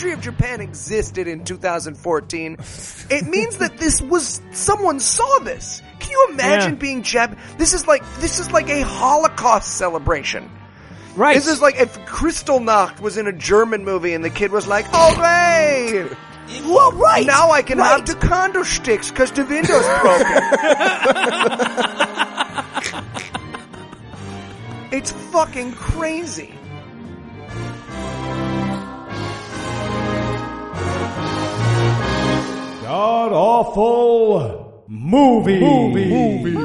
country of Japan existed in 2014. It means that this was someone saw this. Can you imagine Yeah. being Jap? This is like this is like a Holocaust celebration. Right. This is like if Kristallnacht was in a German movie and the kid was like, "Oh, hey, well, right. now I can right. have the candlesticks because the window's broken." it's fucking crazy. God awful movie. Movie.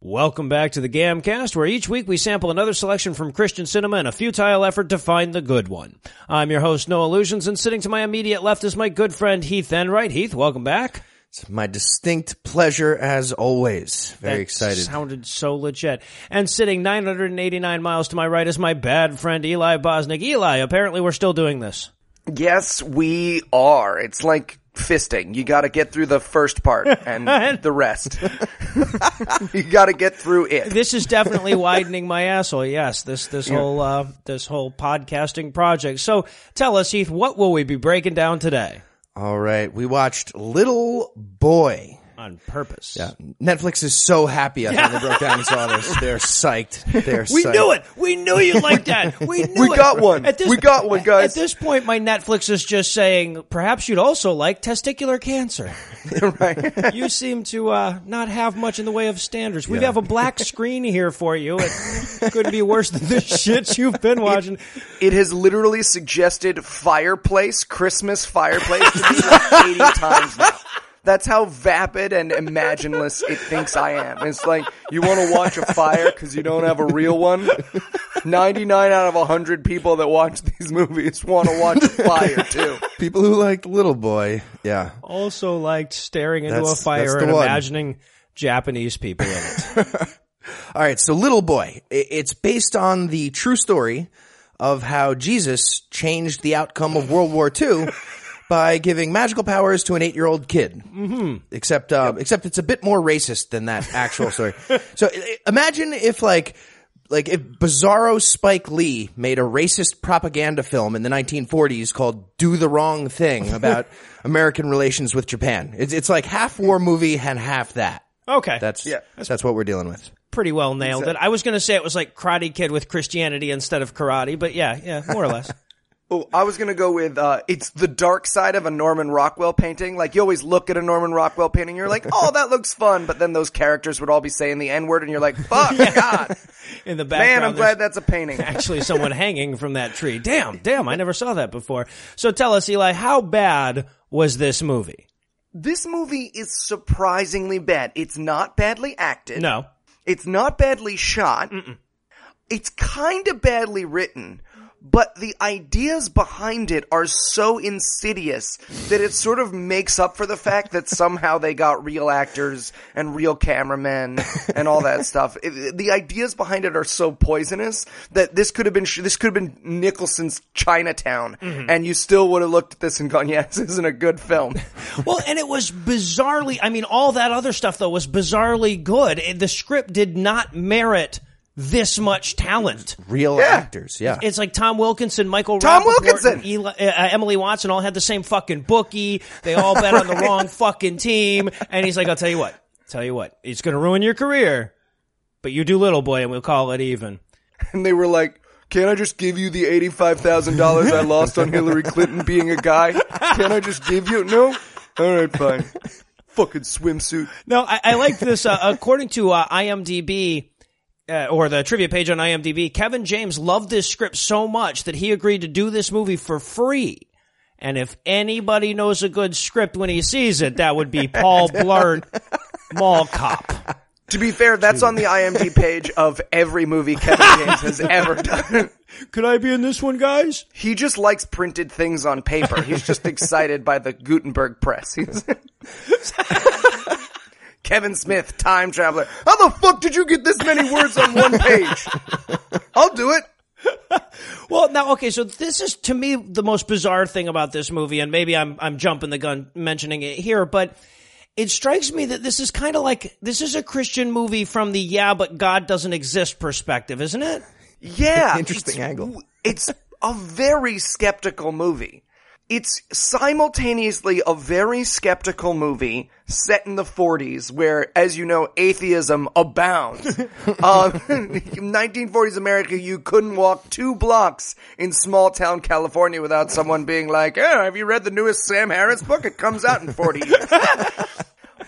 Welcome back to the GAMcast, where each week we sample another selection from Christian cinema in a futile effort to find the good one. I'm your host, Noah Lugeons, and sitting to my immediate left is my good friend Heath Enright. Heath, welcome back. It's my distinct pleasure as always. Very That excited. Sounded so legit. And sitting 989 miles to my right is my bad friend Eli Bosnick. Eli, apparently we're still doing this. Yes, we are. It's like fisting. You got to get through the first part and the rest. you got to get through it. This is definitely widening my asshole. Yes, this this whole uh, this whole podcasting project. So tell us, Heath, what will we be breaking down today? All right, we watched Little Boy. On purpose. Yeah, Netflix is so happy I finally broke down and saw this. They're psyched. They're psyched. We psyched. knew it. We knew you liked that. We knew We it. got one. At this, We got one, guys. At this point, my Netflix is just saying, perhaps you'd also like testicular cancer. right. You seem to uh, not have much in the way of standards. We have a black screen here for you. It couldn't be worse than the shit you've been watching. It has literally suggested fireplace, Christmas fireplace to me like 80 times now. That's how vapid and imagineless it thinks I am. It's like, you want to watch a fire because you don't have a real one? 99 out of 100 people that watch these movies want to watch a fire too. People who liked Little Boy. Yeah. Also liked staring into That's- a fire and one. imagining Japanese people in it. All right, so Little Boy. It's based on the true story of how Jesus changed the outcome of World War II by giving magical powers to an eight-year-old kid. Mm-hmm. Except, uh, except it's a bit more racist than that actual story. so i- imagine if like, like if Bizarro Spike Lee made a racist propaganda film in the 1940s called "Do the Wrong Thing" about American relations with Japan. It's, it's like half war movie and half that. Okay. That's Yeah. that's what we're dealing with. pretty well nailed it. I was going to say it was like Karate Kid with Christianity instead of karate, but yeah, yeah, more or less. Oh, I was gonna go with uh, it's the dark side of a Norman Rockwell painting. Like you always look at a Norman Rockwell painting, you're like, oh, that looks fun, but then those characters would all be saying the N word, and you're like, fuck, God, In the background, man, I'm glad that's a painting. actually someone hanging from that tree. Damn, damn, I never saw that before. So tell us, Eli, how bad was this movie? This movie is surprisingly bad. It's not badly acted. No. It's not badly shot. It's kind of badly written, but the ideas behind it are so insidious that it sort of makes up for the fact that somehow they got real actors and real cameramen and all that stuff. It- the ideas behind it are so poisonous that this could have been this could have been Nicholson's Chinatown, mm-hmm. and you still would have looked at this and gone, "Yeah, this isn't a good film." Well, and it was bizarrely, I mean, all that other stuff though was bizarrely good. The script did not merit this much talent. Real Yeah. actors, yeah. It's like Tom Wilkinson, Michael Tom Rapaport, Wilkinson! Eli, uh, Emily Watson all had the same fucking bookie. They all bet on the wrong fucking team. And he's like, I'll tell you what, tell you what, it's going to ruin your career, but you do little boy and we'll call it even. and they were like, "Can't I just give you the eighty-five thousand dollars I lost on Hillary Clinton being a guy? Can't I just give you no? All right, fine. Fucking swimsuit. No, I, I like this. Uh, according to uh, IMDb, uh, or the trivia page on IMDb, Kevin James loved this script so much that he agreed to do this movie for free. And if anybody knows a good script when he sees it, that would be Paul Blart, Mall Cop. To be fair, that's on the IMDb page of every movie Kevin James has ever done. Could I be in this one, guys? He just likes printed things on paper. He's just excited by the Gutenberg press. He's- Kevin Smith, time traveler. How the fuck did you get this many words on one page? I'll do it. Well, now, okay, so this is to me the most bizarre thing about this movie, and maybe I'm I'm jumping the gun mentioning it here, but it strikes me that this is kind of like this is a Christian movie from the yeah, but God doesn't exist perspective, isn't it? Yeah. Interesting it's- angle. It's a very skeptical movie. It's simultaneously a very skeptical movie set in the 40s where, as you know, atheism abounds. um, 1940s America, you couldn't walk two blocks in small town California without someone being like, oh, have you read the newest Sam Harris book? It comes out in 40 years.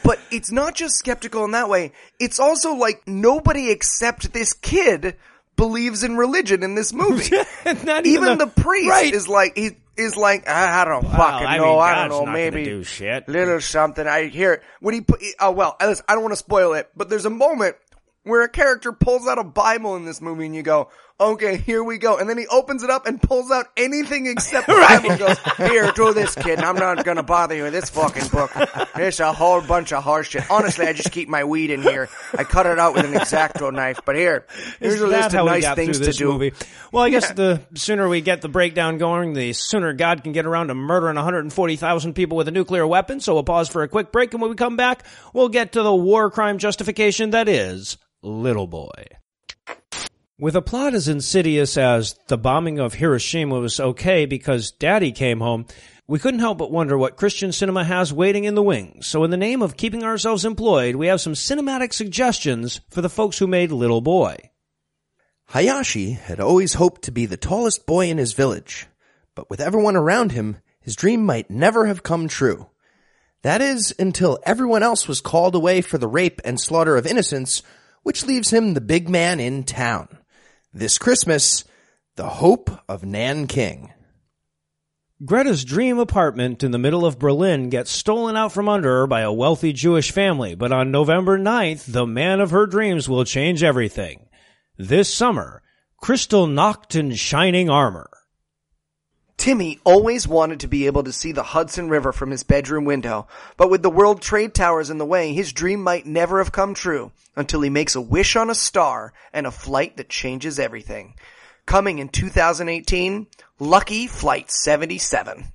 But it's not just skeptical in that way. It's also like nobody except this kid believes in religion in this movie. Not Even the, priest right. is like he is like I, I don't Well, fucking I know. mean, I don't know. Maybe do shit. little something. I hear it. when he put. Oh well, listen, I don't want to spoil it, but there's a moment where a character pulls out a Bible in this movie, and you go, "Okay, here we go." And then he opens it up and pulls out anything except the Bible. Goes, "Here, do this, kid. I'm not gonna bother you with this fucking book. There's a whole bunch of horse shit. Honestly, I just keep my weed in here. I cut it out with an exacto knife. But here, here's Is a list of nice things to do." Movie? Well, I guess the sooner we get the breakdown going, the sooner God can get around to murdering 140,000 people with a nuclear weapon. So we'll pause for a quick break, and when we come back, we'll get to the war crime justification that is Little Boy. With a plot as insidious as the bombing of Hiroshima was okay because Daddy came home, we couldn't help but wonder what Christian cinema has waiting in the wings. So, in the name of keeping ourselves employed, we have some cinematic suggestions for the folks who made Little Boy. Hayashi had always hoped to be the tallest boy in his village, but with everyone around him, his dream might never have come true. That is, until everyone else was called away for the rape and slaughter of innocents, which leaves him the big man in town. This Christmas, the hope of Nanking. Greta's dream apartment in the middle of Berlin gets stolen out from under her by a wealthy Jewish family, but on November 9th, the man of her dreams will change everything. This summer, Kristallnacht in Shining Armor. Timmy always wanted to be able to see the Hudson River from his bedroom window, but with the World Trade Towers in the way, his dream might never have come true until he makes a wish on a star and a flight that changes everything. Coming in 2018, Lucky Flight 77.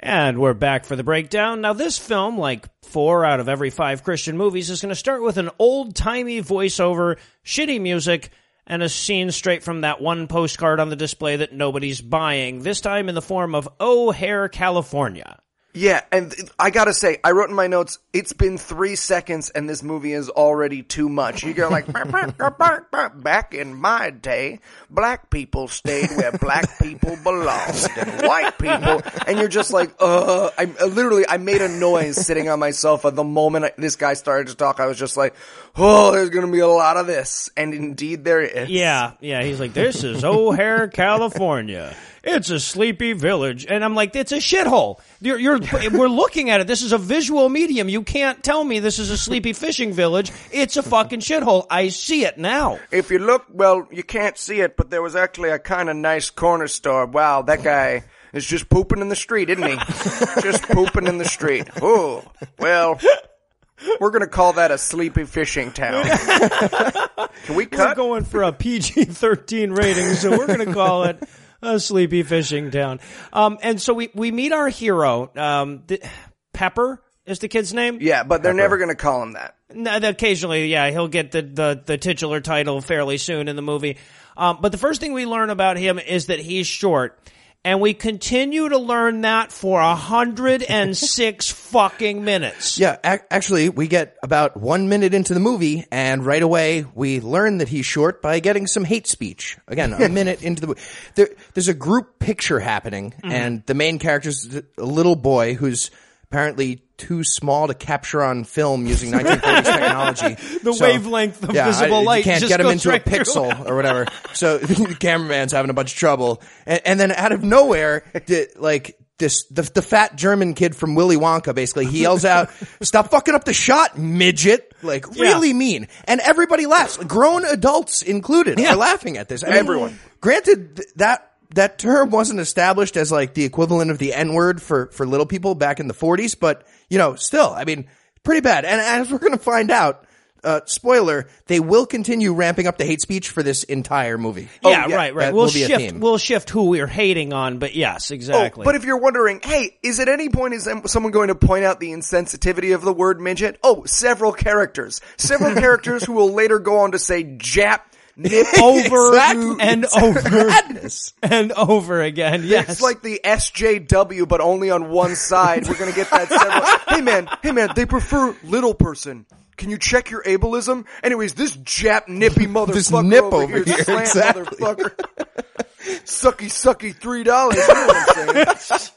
And we're back for the breakdown. Now, this film, like four out of every five Christian movies, is going to start with an old timey voiceover, shitty music, and a scene straight from that one postcard on the display that nobody's buying, this time in the form of O'Hare, California. Yeah, and I gotta say, I wrote in my notes, it's been three seconds and this movie is already too much. You go like, back in my day, black people stayed where black people belonged and white people, and you're just like, uh, I I literally, I made a noise sitting on my sofa the moment I, this guy started to talk. I was just like, oh, there's gonna be a lot of this. And indeed there is. Yeah, yeah. He's like, this is O'Hare, California. It's a sleepy village, and I'm like, it's a shithole. You're, you're, we're looking at it. This is a visual medium. You can't tell me this is a sleepy fishing village. It's a fucking shithole. I see it now. If you look, well, you can't see it, but there was actually a kind of nice corner store. Wow, that guy is just pooping in the street, isn't he? just pooping in the street. Oh, well, we're gonna call that a sleepy fishing town. Can we We're going for a PG-13 rating, so we're going to call it a sleepy fishing town. Um, and so we we meet our hero, um, the, Pepper is the kid's name. Yeah, but they're never gonna call him that. No, occasionally, yeah, he'll get the, the, the titular title fairly soon in the movie. Um, but the first thing we learn about him is that he's short. And we continue to learn that for a hundred and six fucking minutes. Yeah, ac- actually, we get about one minute into the movie, and right away we learn that he's short by getting some hate speech. Again, a minute into the movie, there, there's a group picture happening, mm-hmm. and the main character's a little boy who's apparently too small to capture on film using 1940s technology. The wavelength of yeah, visible I- light You can't get goes into a pixel or whatever. So the cameraman's having a bunch of trouble, and, and then out of nowhere, the, like this the, the fat German kid from Willy Wonka. Basically, he yells out, "Stop fucking up the shot, midget!" Like really mean, and everybody laughs. Grown adults included are laughing at this. I mean, Everyone. Granted, th- that that term wasn't established as like the equivalent of the N word for for little people back in the 40s, but you know, still, I mean, pretty bad. And as we're going to find out, uh, spoiler, they will continue ramping up the hate speech for this entire movie. yeah, yeah, right, right. We'll will be a shift. We'll shift who we're hating on, but yes, Oh, exactly. but if you're wondering, hey, is at any point is someone going to point out the insensitivity of the word midget? Oh, several characters. Several characters who will later go on to say Jap, nip, over Exactly. and over Madness. and over again. Yes, It's like the SJW, but only on one side. We're gonna get that several. hey man, hey man, they prefer little person. Can you check your ableism? Anyways, this Jap nippy motherfucker this nip over, over here, here, exactly. motherfucker. sucky, sucky, three dollars. You know what I'm saying?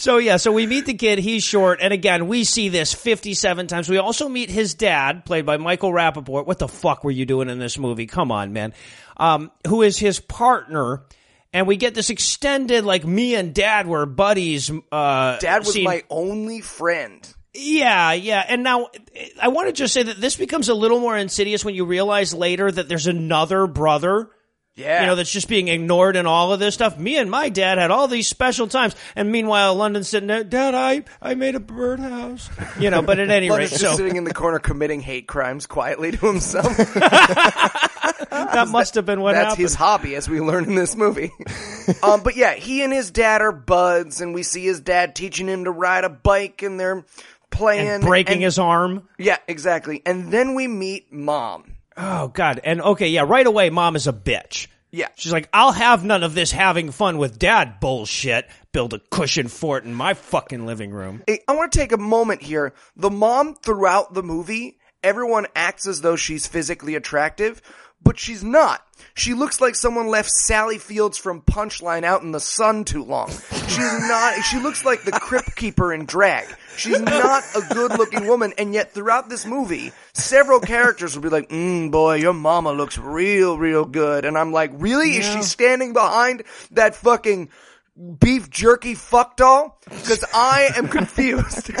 So yeah, so we meet the kid. He's short, and again, we see this fifty-seven times. We also meet his dad, played by Michael Rapaport. What the fuck were you doing in this movie? Come on, man. Um, who is his partner? And we get this extended, like me and dad were buddies. Uh, Dad was scene. my only friend. Yeah, yeah. And now I want to just say that this becomes a little more insidious when you realize later that there's another brother. Yeah. You know, that's just being ignored and all of this stuff. Me and my dad had all these special times. And meanwhile, London's sitting there, Dad, I, I made a birdhouse. You know, but at any rate, just so sitting in the corner committing hate crimes quietly to himself. that must have been what That's happened. his hobby, as we learn in this movie. um, but yeah, he and his dad are buds, and we see his dad teaching him to ride a bike, and they're playing, and breaking and- his arm. Yeah, exactly. And then we meet mom. Oh, God. And okay, yeah, right away, mom is a bitch. Yeah. She's like, I'll have none of this having fun with dad bullshit. Build a cushion fort in my fucking living room. Hey, I want to take a moment here. The mom throughout the movie, everyone acts as though she's physically attractive, but she's not. She looks like someone left Sally Fields from Punchline out in the sun too long. She's not, she looks like the crypt keeper in drag. She's not a good looking woman, and yet throughout this movie, several characters will be like, mm, boy, your mama looks real, real good. And I'm like, really? Is she standing behind that fucking beef jerky fuck doll? Because I am confused.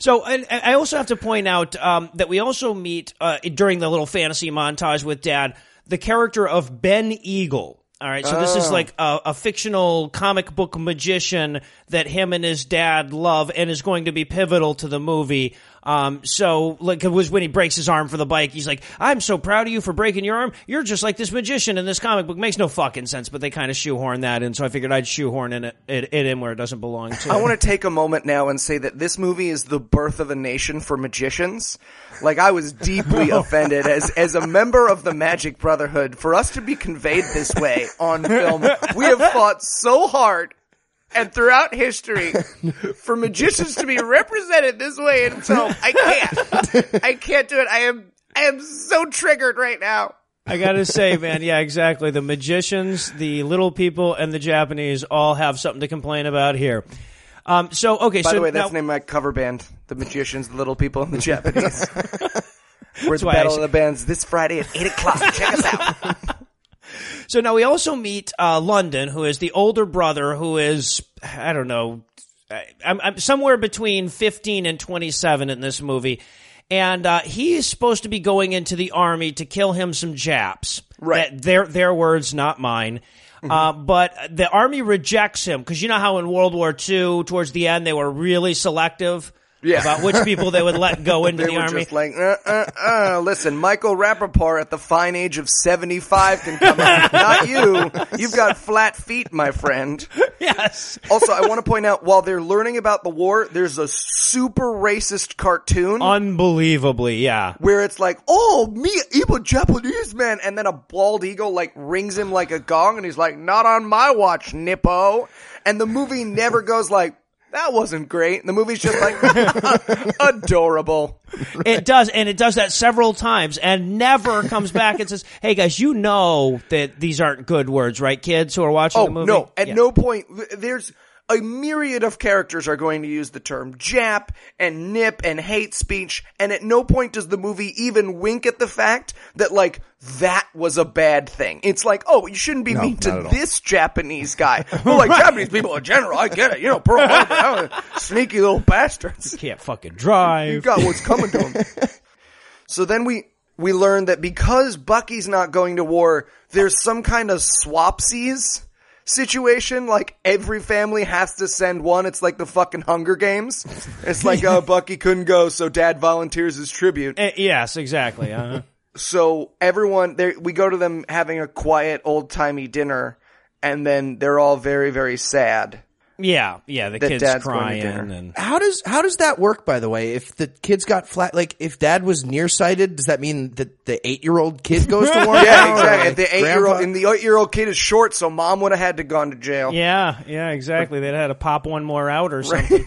So, and, and I also have to point out um, that we also meet uh, during the little fantasy montage with Dad the character of Ben Eagle. All right, so this is like a, a fictional comic book magician that him and his dad love, and is going to be pivotal to the movie. Um, so, like, it was when he breaks his arm for the bike. He's like, "I'm so proud of you for breaking your arm. You're just like this magician in this comic book." Makes no fucking sense, but they kind of shoehorn that in. So I figured I'd shoehorn in it, it, it in where it doesn't belong to. I want to take a moment now and say that this movie is the birth of a nation for magicians. Like I was deeply offended as as a member of the Magic Brotherhood for us to be conveyed this way on film. We have fought so hard and throughout history for magicians to be represented this way in film. I can't. I can't do it. I am I am so triggered right now. I gotta say, man, yeah, exactly. The magicians, the little people, and the Japanese all have something to complain about here. Um, so okay, By so the way, now, that's the name of my cover band, The Magicians, The Little People, and the Japanese. We're the Battle of the Bands this Friday at 8 o'clock. Check us out. So now we also meet uh, London, who is the older brother, who is I don't know, I'm, I'm somewhere between 15 and 27 in this movie. And uh, he is supposed to be going into the army to kill him some Japs. Right. That- their their words, not mine. Uh, but the army rejects him because you know how in World War II, towards the end, they were really selective Yeah. about which people they would let go into the army. just like, uh, uh, uh. Listen, Michael Rapaport at the fine age of 75 can come out. Not you. You've got flat feet, my friend. yes. Also, I want to point out, while they're learning about the war, there's a super racist cartoon. Unbelievably, yeah. where it's like, oh, me, evil Japanese man, and then a bald eagle like rings him like a gong, and he's like, not on my watch, Nippo. And the movie never goes like, that wasn't great. The movie's just like, adorable. It does, and it does that several times, and never comes back and says, "Hey guys, you know that these aren't good words, right, kids who are watching Oh the movie?" no! At Yeah. no point there's a myriad of characters are going to use the term Jap and nip and hate speech, and at no point does the movie even wink at the fact that like that was a bad thing. It's like, oh, you shouldn't be mean to this Japanese guy. Well, like Japanese people in general, I get it. You know, Pearl Harbor, sneaky little bastards. You Can't fucking drive. You got what's coming to him. so then we we learn that because Bucky's not going to war, there's some kind of swapsies situation. Like every family has to send one. It's like the fucking Hunger Games. It's like, uh, Bucky couldn't go, so Dad volunteers his tribute. Eh, yes, exactly. Uh, So everyone, we go to them having a quiet, old timey dinner, and then they're all very, very sad. Yeah, yeah. The That kids dad's going to crying dinner. and How does how does that work? By the way, if the kids got flat, like if dad was nearsighted, does that mean that the eight year old kid goes to war? Yeah, exactly. like, If the eight year old and the eight year old kid is short, so mom would have had to gone to jail. yeah, yeah, exactly. They'd had to pop one more out or something.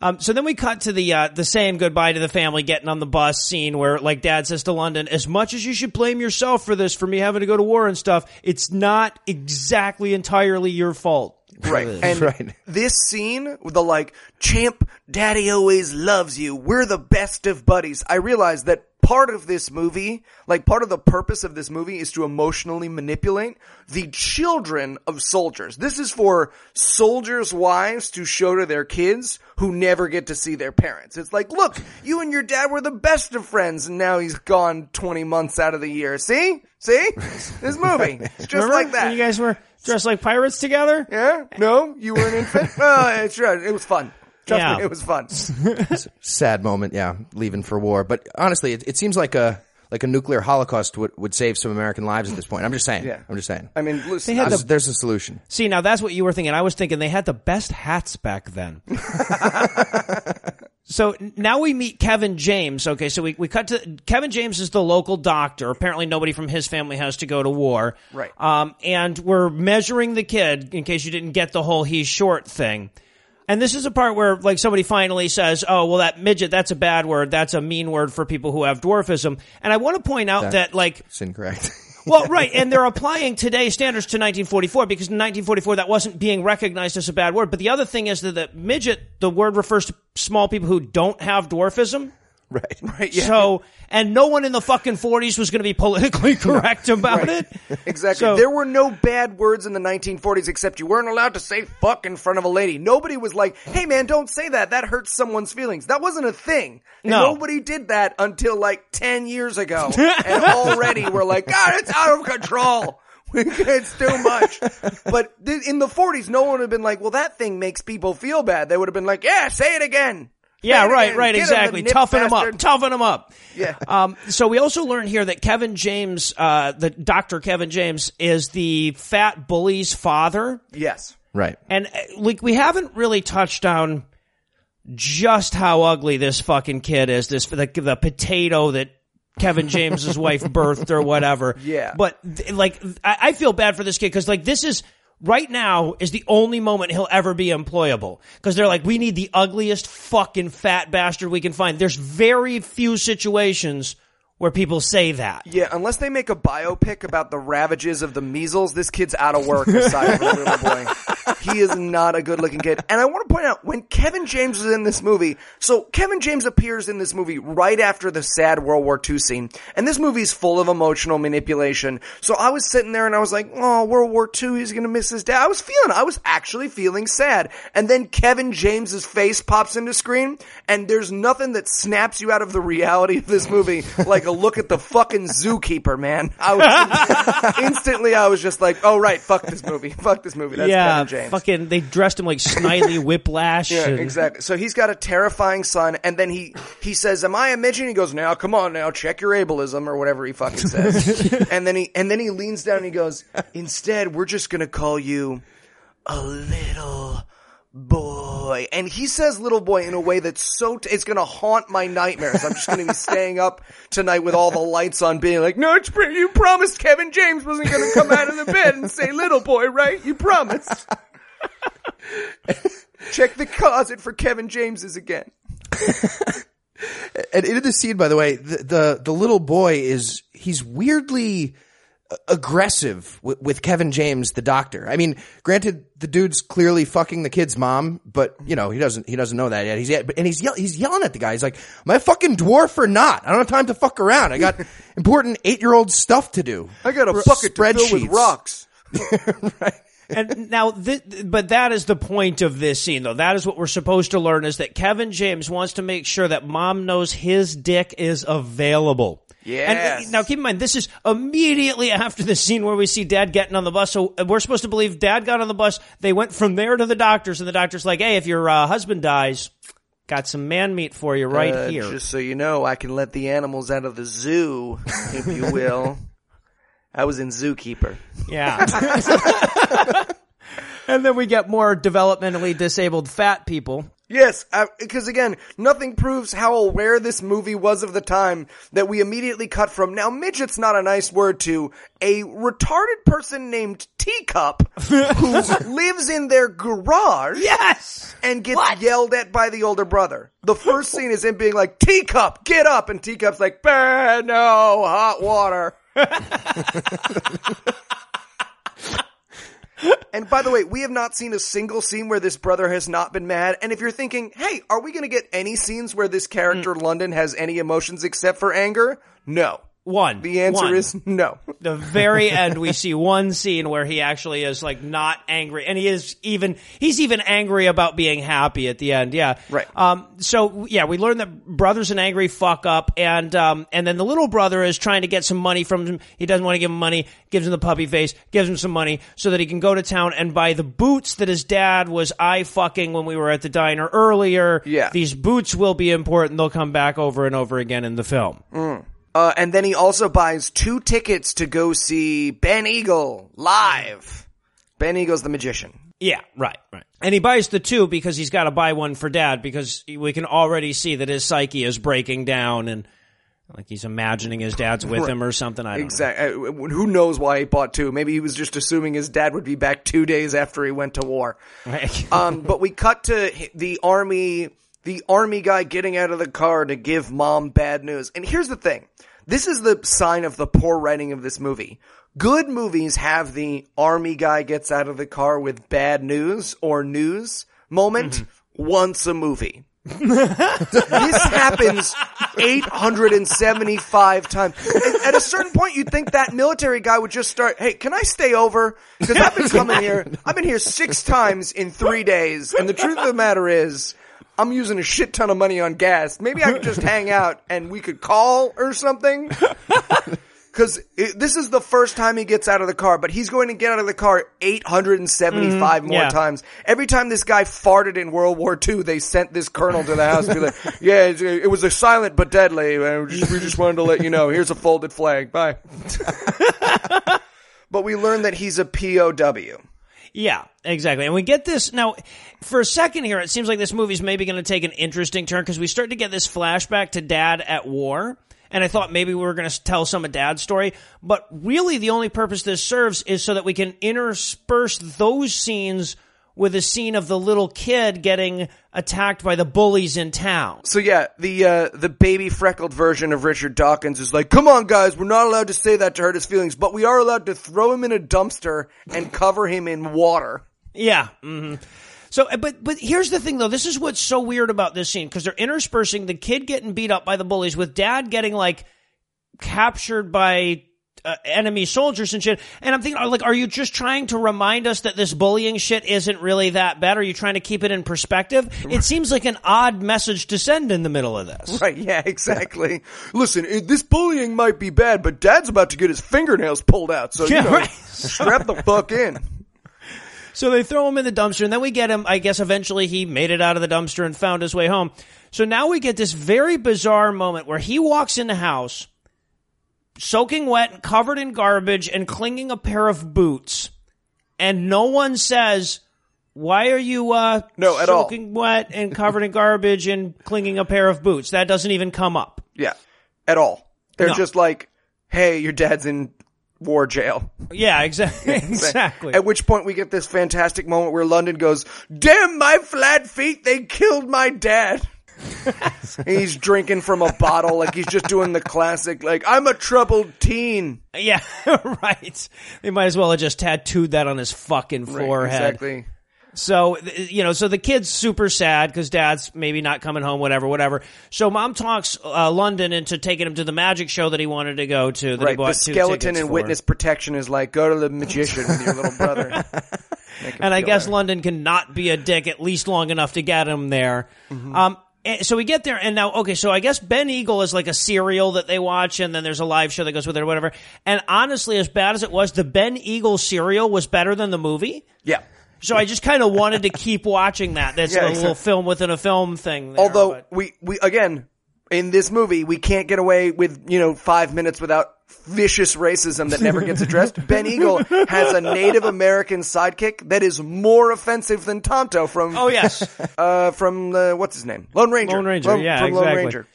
Um, so then we cut to the uh, the saying goodbye to the family, getting on the bus scene where like Dad says to London, "As much as you should blame yourself for this, for me having to go to war and stuff, it's not exactly entirely your fault." Right. And Right. this scene, with the like, champ, daddy always loves you. We're the best of buddies. I realized that part of this movie, like part of the purpose of this movie is to emotionally manipulate the children of soldiers. This is for soldiers' wives to show to their kids who never get to see their parents. It's like, look, you and your dad were the best of friends and now he's gone 20 months out of the year. See? See? This movie. It's just Remember like that. you guys were dressed like pirates together? Yeah? No? You were an infant? oh, it's right. It was fun. Trust Yeah. me, it was fun. sad moment, yeah, leaving for war. But honestly, it, it seems like a like a nuclear holocaust would, would save some American lives at this point. I'm just saying. Yeah. I'm just saying. I mean, listen, had I'm- There's, there's a solution. See, now that's what you were thinking. I was thinking they had the best hats back then. so now we meet Kevin James. Okay, so we, we cut to Kevin James is the local doctor. Apparently, nobody from his family has to go to war. Right. Um, and we're measuring the kid in case you didn't get the whole he's short thing. And this is a part where, like, somebody finally says, "Oh, well, that midget, that's a bad word. That's a mean word for people who have dwarfism." And I want to point out that, like, It's incorrect. well, right, and they're applying today's standards to 1944 because in 1944 that wasn't being recognized as a bad word. But the other thing is that the midget, the word refers to small people who don't have dwarfism. Right. Right, yeah. So, and no one in the fucking 40s was going to be politically correct about it. Exactly. So- there were no bad words in the 1940s except you weren't allowed to say fuck in front of a lady. Nobody was like, hey man, don't say that. That hurts someone's feelings. That wasn't a thing. And No. Nobody did that until like 10 years ago. and already we're like, God, it's out of control. it's too much. But th- in the 40s, no one would have been like, well, that thing makes people feel bad. They would have been like, yeah, say it again. Say Yeah, right, right, Get exactly. nip Toughen them up, bastard." toughen them up. Yeah. Um, so we also learn here that Kevin James, uh, the Dr. Kevin James is the fat bully's father. Yes. Right. And uh, like we haven't really touched on just how ugly this fucking kid is. This the, the potato that Kevin James's wife birthed or whatever. Yeah. But like I, I feel bad for this kid because like this is right now is the only moment he'll ever be employable because they're like we need the ugliest fucking fat bastard we can find. There's very few situations where people say that. Yeah, unless they make a biopic about the ravages of the measles, this kid's out of work aside from little boy. He is not a good looking kid. And I want to point out, when Kevin James was in this movie, so Kevin James appears in this movie right after the sad World War II scene, and this movie's full of emotional manipulation. So I was sitting there and I was like, oh, World War II, he's gonna miss his dad. I was feeling, I was actually feeling sad. And then Kevin James's face pops into screen, and there's nothing that snaps you out of the reality of this movie like a look at the fucking zookeeper, man. I was instantly, I was just like, oh right, fuck this movie, fuck this movie. That's yeah, Kevin James. fucking. They dressed him like Snidely Whiplash. Yeah, and- exactly. So he's got a terrifying son, and then he he says, "Am I a midget?" He goes, "Now, come on, now, check your ableism or whatever he fucking says." and then he and then he leans down and he goes, "Instead, we're just gonna call you a little." Boy, and he says "little boy" in a way that's so t- it's gonna haunt my nightmares. I'm just gonna be staying up tonight with all the lights on, being like, "No, you promised Kevin James wasn't gonna come out of the bed and say little boy, right? You promised." Check the closet for Kevin James's again. And in the scene, by the way, the, the the little boy is he's weirdly aggressive with, with Kevin James, the doctor. I mean, granted, the dude's clearly fucking the kid's mom, but you know he doesn't he doesn't know that yet. He's yet, and he's yell, he's yelling at the guy. He's like, "Am "My fucking dwarf or not? I don't have time to fuck around. I got important eight year old stuff to do. I got a bucket to fill with Spreadsheets. rocks. and now, th- but that is the point of this scene, though. That is what we're supposed to learn: is that Kevin James wants to make sure that mom knows his dick is available. Yes. And now, keep in mind, this is immediately after the scene where we see Dad getting on the bus. So uh, we're supposed to believe Dad got on the bus. They went from there to the doctor's, and the doctor's like, "Hey, if your uh, husband dies, got some man meat for you right Uh, here." Just so you know, I can let the animals out of the zoo, if you will. I was in Zookeeper. Yeah. and then we get more developmentally disabled fat people. Yes, uh, because again, nothing proves how aware this movie was of the time that we immediately cut from. Now, midget's not a nice word to a retarded person named Teacup who lives in their garage. Yes. and gets yelled at by the older brother. The first scene is him being like, Teacup, get up! And Teacup's like, no, hot water. and by the way, we have not seen a single scene where this brother has not been mad. And if you're thinking, hey, are we going to get any scenes where this character, mm. London, has any emotions except for anger? No. One. The answer One. is no. the very end we see one scene where he actually is like not angry and he is even he's even angry about being happy at the end yeah Right. um so yeah we learned that brother's an angry fuck up and um and then the little brother is trying to get some money from him he doesn't want to give him money gives him the puppy face gives him some money so that he can go to town and buy the boots that his dad was eye fucking when we were at the diner earlier Yeah. these boots will be important they'll come back over and over again in the film Uh, and then he also buys two tickets to go see Ben Eagle live. Ben Eagle's the magician. Yeah, right, right. And he buys the two because he's got to buy one for dad because we can already see that his psyche is breaking down and like he's imagining his dad's with him or something. I don't Exactly. Who knows why he bought two? Maybe he was just assuming his dad would be back two days after he went to war. know. Um, but we cut to the army, the army guy getting out of the car to give mom bad news. And here's the thing. This is the sign of the poor writing of this movie. Good movies have the army guy gets out of the car with bad news or news moment mm-hmm. once a movie. this happens 875 times. And at a certain point, you'd think that military guy would just start, hey, can I stay over? Because I've been coming here, I've been here six times in three days, and the truth of the matter is, I'm using a shit ton of money on gas. Maybe I could just hang out and we could call or something. Cause it, this is the first time he gets out of the car, but he's going to get out of the car 875 mm, more yeah. times. Every time this guy farted in World War II, they sent this colonel to the house to be like, yeah, it, it was a silent but deadly. and We just, we just wanted to let you know. Here's a folded flag. Bye. but we learn that he's a POW. Yeah, exactly. And we get this now for a second here. It seems like this movie's maybe going to take an interesting turn because we start to get this flashback to dad at war. And I thought maybe we were going to tell some of dad's story, but really the only purpose this serves is so that we can intersperse those scenes with a scene of the little kid getting attacked by the bullies in town. So yeah, the uh, the baby freckled version of Richard Dawkins is like, "Come on, guys, we're not allowed to say that to hurt his feelings, but we are allowed to throw him in a dumpster and cover him in water." Yeah. hmm So, uh, but but here's the thing though. This is what's so weird about this scene because they're interspersing the kid getting beat up by the bullies with dad getting like captured by uh, enemy soldiers and shit. And I'm thinking, like, are you just trying to remind us that this bullying shit isn't really that bad? Are you trying to keep it in perspective? It seems like an odd message to send in the middle of this. Right? Yeah, exactly. Listen, it, this bullying might be bad, but Dad's about to get his fingernails pulled out, so Yeah, you know, right. strap the fuck in. So they throw him in the dumpster, and then we get him. I guess eventually he made it out of the dumpster and found his way home. So now we get this very bizarre moment where he walks in the house, soaking wet, and covered in garbage, and clinging a pair of boots, and no one says. Why are you uh No, at all. soaking wet and covered in garbage and clinging a pair of boots? That doesn't even come up. Yeah, at all. They're No. just like, "Hey, your dad's in war jail." Yeah, exactly. exactly. At which point we get this fantastic moment where London goes, "Damn my flat feet! They killed my dad." he's drinking from a bottle, like he's just doing the classic, like I'm a troubled teen. Yeah, right. They might as well have just tattooed that on his fucking Right, forehead. exactly. So, th- you know, so the kid's super sad because dad's maybe not coming home, whatever, whatever. So mom talks uh, London into taking him to the magic show that he wanted to go to. That he Right. bought The two skeleton tickets and for. witness protection is like go to the magician with your little brother. Make him And I feel guess better. London can not be a dick at least long enough to get him there. Mm-hmm. Um, and so we get there, and now, okay, so I guess Ben Eagle is like a serial that they watch, and then there's a live show that goes with it or whatever. And honestly, as bad as it was, the Ben Eagle serial was better than the movie. Yeah. So I just kind of wanted to keep watching that. That's Yeah, a little film within a film thing. There, Although but- we we again in this movie we can't get away with you know five minutes without vicious racism that never gets addressed. ben Eagle has a Native American sidekick that is more offensive than Tonto from oh yes, uh from the what's his name Lone Ranger Lone Ranger, Lone- yeah, from Lone exactly. Ranger.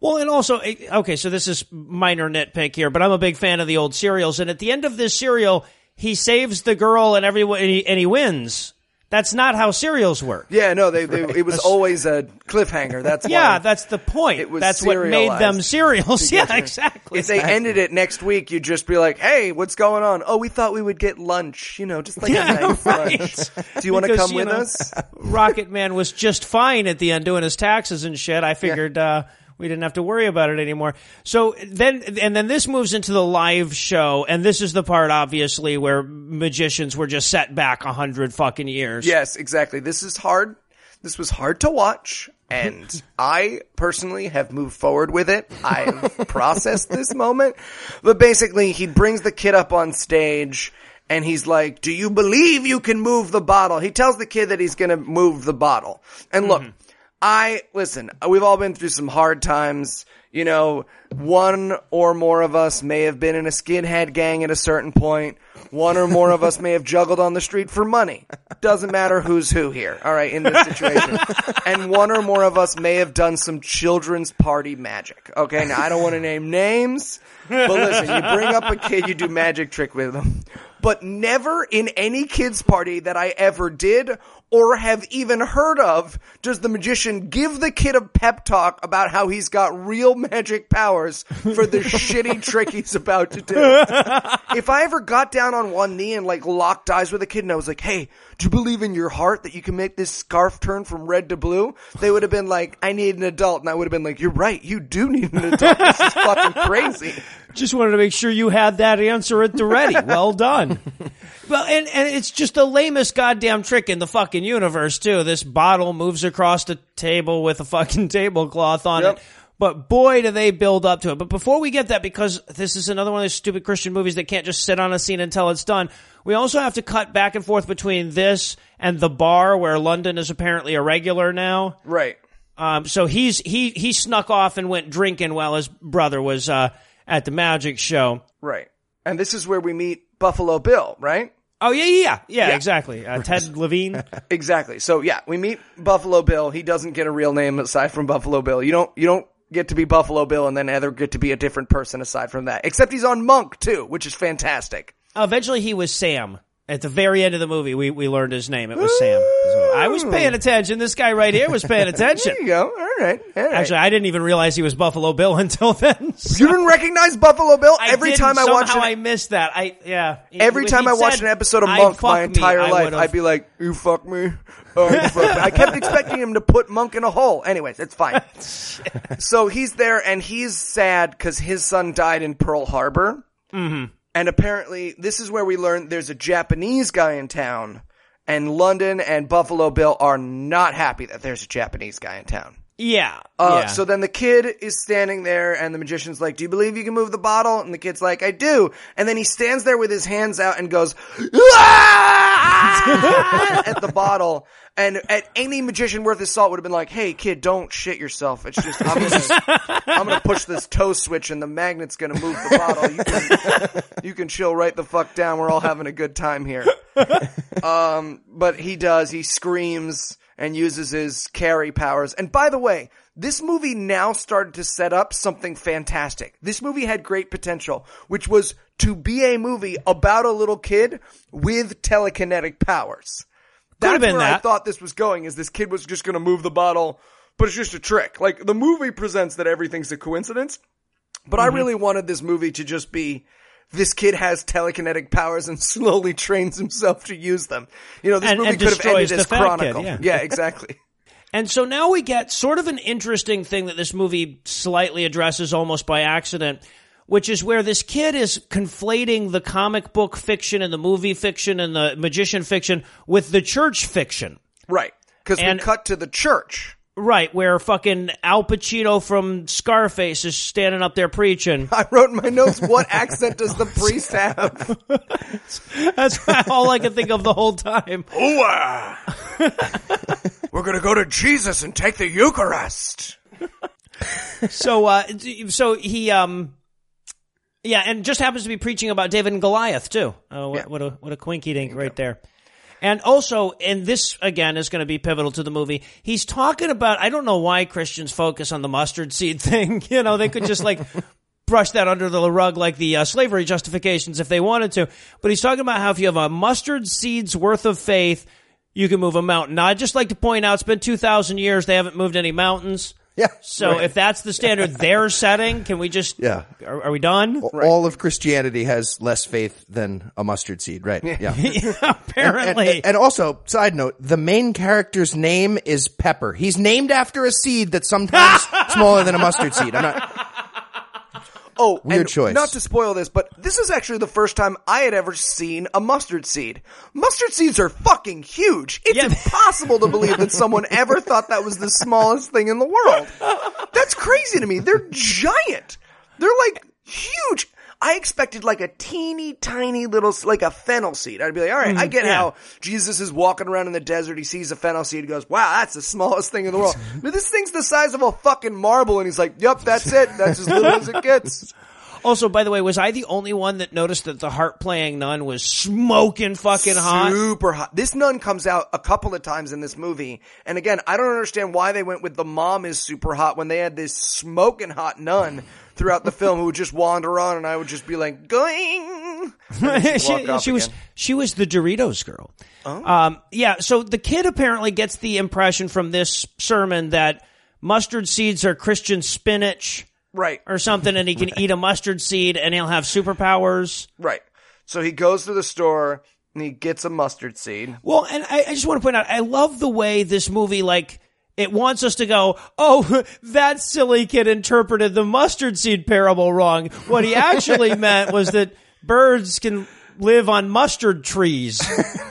Well, and also, eh, okay, so this is minor nitpick here, but I'm a big fan of the old serials. And at the end of this serial, he saves the girl and everyone, and he, and he wins. That's not how serials work. Yeah, no, they, they it was always a cliffhanger. That's why Yeah, that's the point. It was That's what made them serials. Yeah, exactly. If they ended it next week, you'd just be like, "Hey, what's going on? Oh, we thought we would get lunch. You know, just like Yeah, a nice right. lunch. Do you want to come with know, us?" Rocket Man was just fine at the end doing his taxes and shit. I figured uh, we didn't have to worry about it anymore. So then, and then this moves into the live show, and this is the part, obviously, where magicians were just set back a hundred fucking years. Yes, exactly. This is hard. This was hard to watch, and I personally have moved forward with it. I've processed this moment. But basically, he brings the kid up on stage, and he's like, Do you believe you can move the bottle? He tells the kid that he's gonna move the bottle. And look, mm-hmm. I, listen, we've all been through some hard times. You know, one or more of us may have been in a skinhead gang at a certain point. One or more of us may have juggled on the street for money. Doesn't matter who's who here, all right, in this situation. and one or more of us may have done some children's party magic. Okay, now I don't want to name names, but listen, you bring up a kid, you do magic trick with them. But never in any kid's party that I ever did or have even heard of does the magician give the kid a pep talk about how he's got real magic powers for the shitty trick he's about to do. If I ever got down on one knee and like locked eyes with a kid and I was like, hey, do you believe in your heart that you can make this scarf turn from red to blue? They would have been like, I need an adult. And I would have been like, you're right. You do need an adult. This is fucking crazy. Just wanted to make sure you had that answer at the ready. Well done. Well, and, and it's just the lamest goddamn trick in the fucking universe, too. This bottle moves across the table with a fucking tablecloth on Yep. it. But boy, do they build up to it. But before we get that, because this is another one of those stupid Christian movies that can't just sit on a scene until it's done, we also have to cut back and forth between this and the bar where London is apparently a regular now. Right. Um, so he's he he snuck off and went drinking while his brother was uh, at the magic show. Right. And this is where we meet Buffalo Bill, right? Oh yeah, yeah, yeah, yeah, exactly. Uh, Ted Levine. Exactly. So yeah, we meet Buffalo Bill. He doesn't get a real name aside from Buffalo Bill. You don't you don't get to be Buffalo Bill and then ever get to be a different person aside from that. Except he's on Monk too, which is fantastic. Oh, eventually, he was Sam. At the very end of the movie, we, we learned his name. It was Sam. So I was paying attention. This guy right here was paying attention. There you go. All right. All right. Actually, I didn't even realize he was Buffalo Bill until then. you didn't recognize Buffalo Bill I every time I watched Somehow it. I missed that. I yeah. Every When time he I watched an episode of Monk my entire I life, I'd be like, "You fuck me." Oh. I kept expecting him to put Monk in a hole. Anyways, it's fine. so he's there and he's sad because his son died in Pearl Harbor. Mm-hmm. And apparently, this is where we learn there's a Japanese guy in town, and London and Buffalo Bill are not happy that there's a Japanese guy in town. Yeah. Uh, yeah. So then the kid is standing there, and the magician's like, "Do you believe you can move the bottle?" And the kid's like, "I do." And then he stands there with his hands out and goes "Ah!" at the bottle. And at any magician worth his salt would have been like, "Hey, kid, don't shit yourself. It's just I'm gonna, I'm gonna push this toe switch, and the magnet's gonna move the bottle. You can, you can chill right the fuck down. We're all having a good time here." Um, but he does. He screams and uses his carry powers. And by the way, this movie now started to set up something fantastic. This movie had great potential, which was to be a movie about a little kid with telekinetic powers. Could That's where I thought this was going. Is this kid was just going to move the bottle but it's just a trick. Like the movie presents that everything's a coincidence, but Mm-hmm. I really wanted this movie to just be this kid has telekinetic powers and slowly trains himself to use them. You know, this And- movie and could have ended as fat kid, Chronicle. yeah. exactly. And so now we get sort of an interesting thing that this movie slightly addresses almost by accident, which is where this kid is conflating the comic book fiction and the movie fiction and the magician fiction with the church fiction. right. Because we And- cut to the church. Right, where fucking Al Pacino from Scarface is standing up there preaching. I wrote in my notes, what accent does the priest have? That's all I can think of the whole time. We're gonna go to Jesus and take the Eucharist. So, uh, so he, um, yeah, and just happens to be preaching about David and Goliath too. Oh, what, Yeah. what a what a quinky dink right there. And also, and this again is going to be pivotal to the movie. He's talking about. I don't know why Christians focus on the mustard seed thing. You know, they could just like brush that under the rug like the uh, slavery justifications if they wanted to. But he's talking about how if you have a mustard seed's worth of faith, you can move a mountain. Now, I'd just like to point out, it's been two thousand years. They haven't moved any mountains. Yeah. So right. if that's the standard they're setting, can we just? Yeah. Are, are we done? all of Christianity has less faith than a mustard seed, right? Yeah. And, Apparently. and also, side note, the main character's name is Pepper. He's named after a seed that's sometimes smaller than a mustard seed. I'm not. Oh, Weird and choice. Not to spoil this, but this is actually the first time I had ever seen a mustard seed. Mustard seeds are fucking huge. It's Yeah. impossible to believe that someone ever thought that was the smallest thing in the world. That's crazy to me. They're giant. They're like huge. I expected like a teeny tiny little, like a fennel seed. I'd be like, all right, I mm, get yeah. how Jesus is walking around in the desert. He sees a fennel seed. He goes, wow, that's the smallest thing in the world. But this thing's the size of a fucking marble. And he's like, yep, that's it. That's as little as it gets. also, by the way, was I the only one that noticed that the harp playing nun was smoking fucking hot? Super hot. This nun comes out a couple of times in this movie. And again, I don't understand why they went with the mom is super hot when they had this smoking hot nun throughout the film who would just wander on and I would just be like, going. she, she was she was the Doritos girl. Oh. Um, yeah. So the kid apparently gets the impression from this sermon that mustard seeds are Christian spinach Right, or something, and he can eat a mustard seed and he'll have superpowers. right. So he goes to the store and he gets a mustard seed. Well, and I, I just want to point out, I love the way this movie, like, it wants us to go, oh, that silly kid interpreted the mustard seed parable wrong. What he actually meant was that birds can live on mustard trees.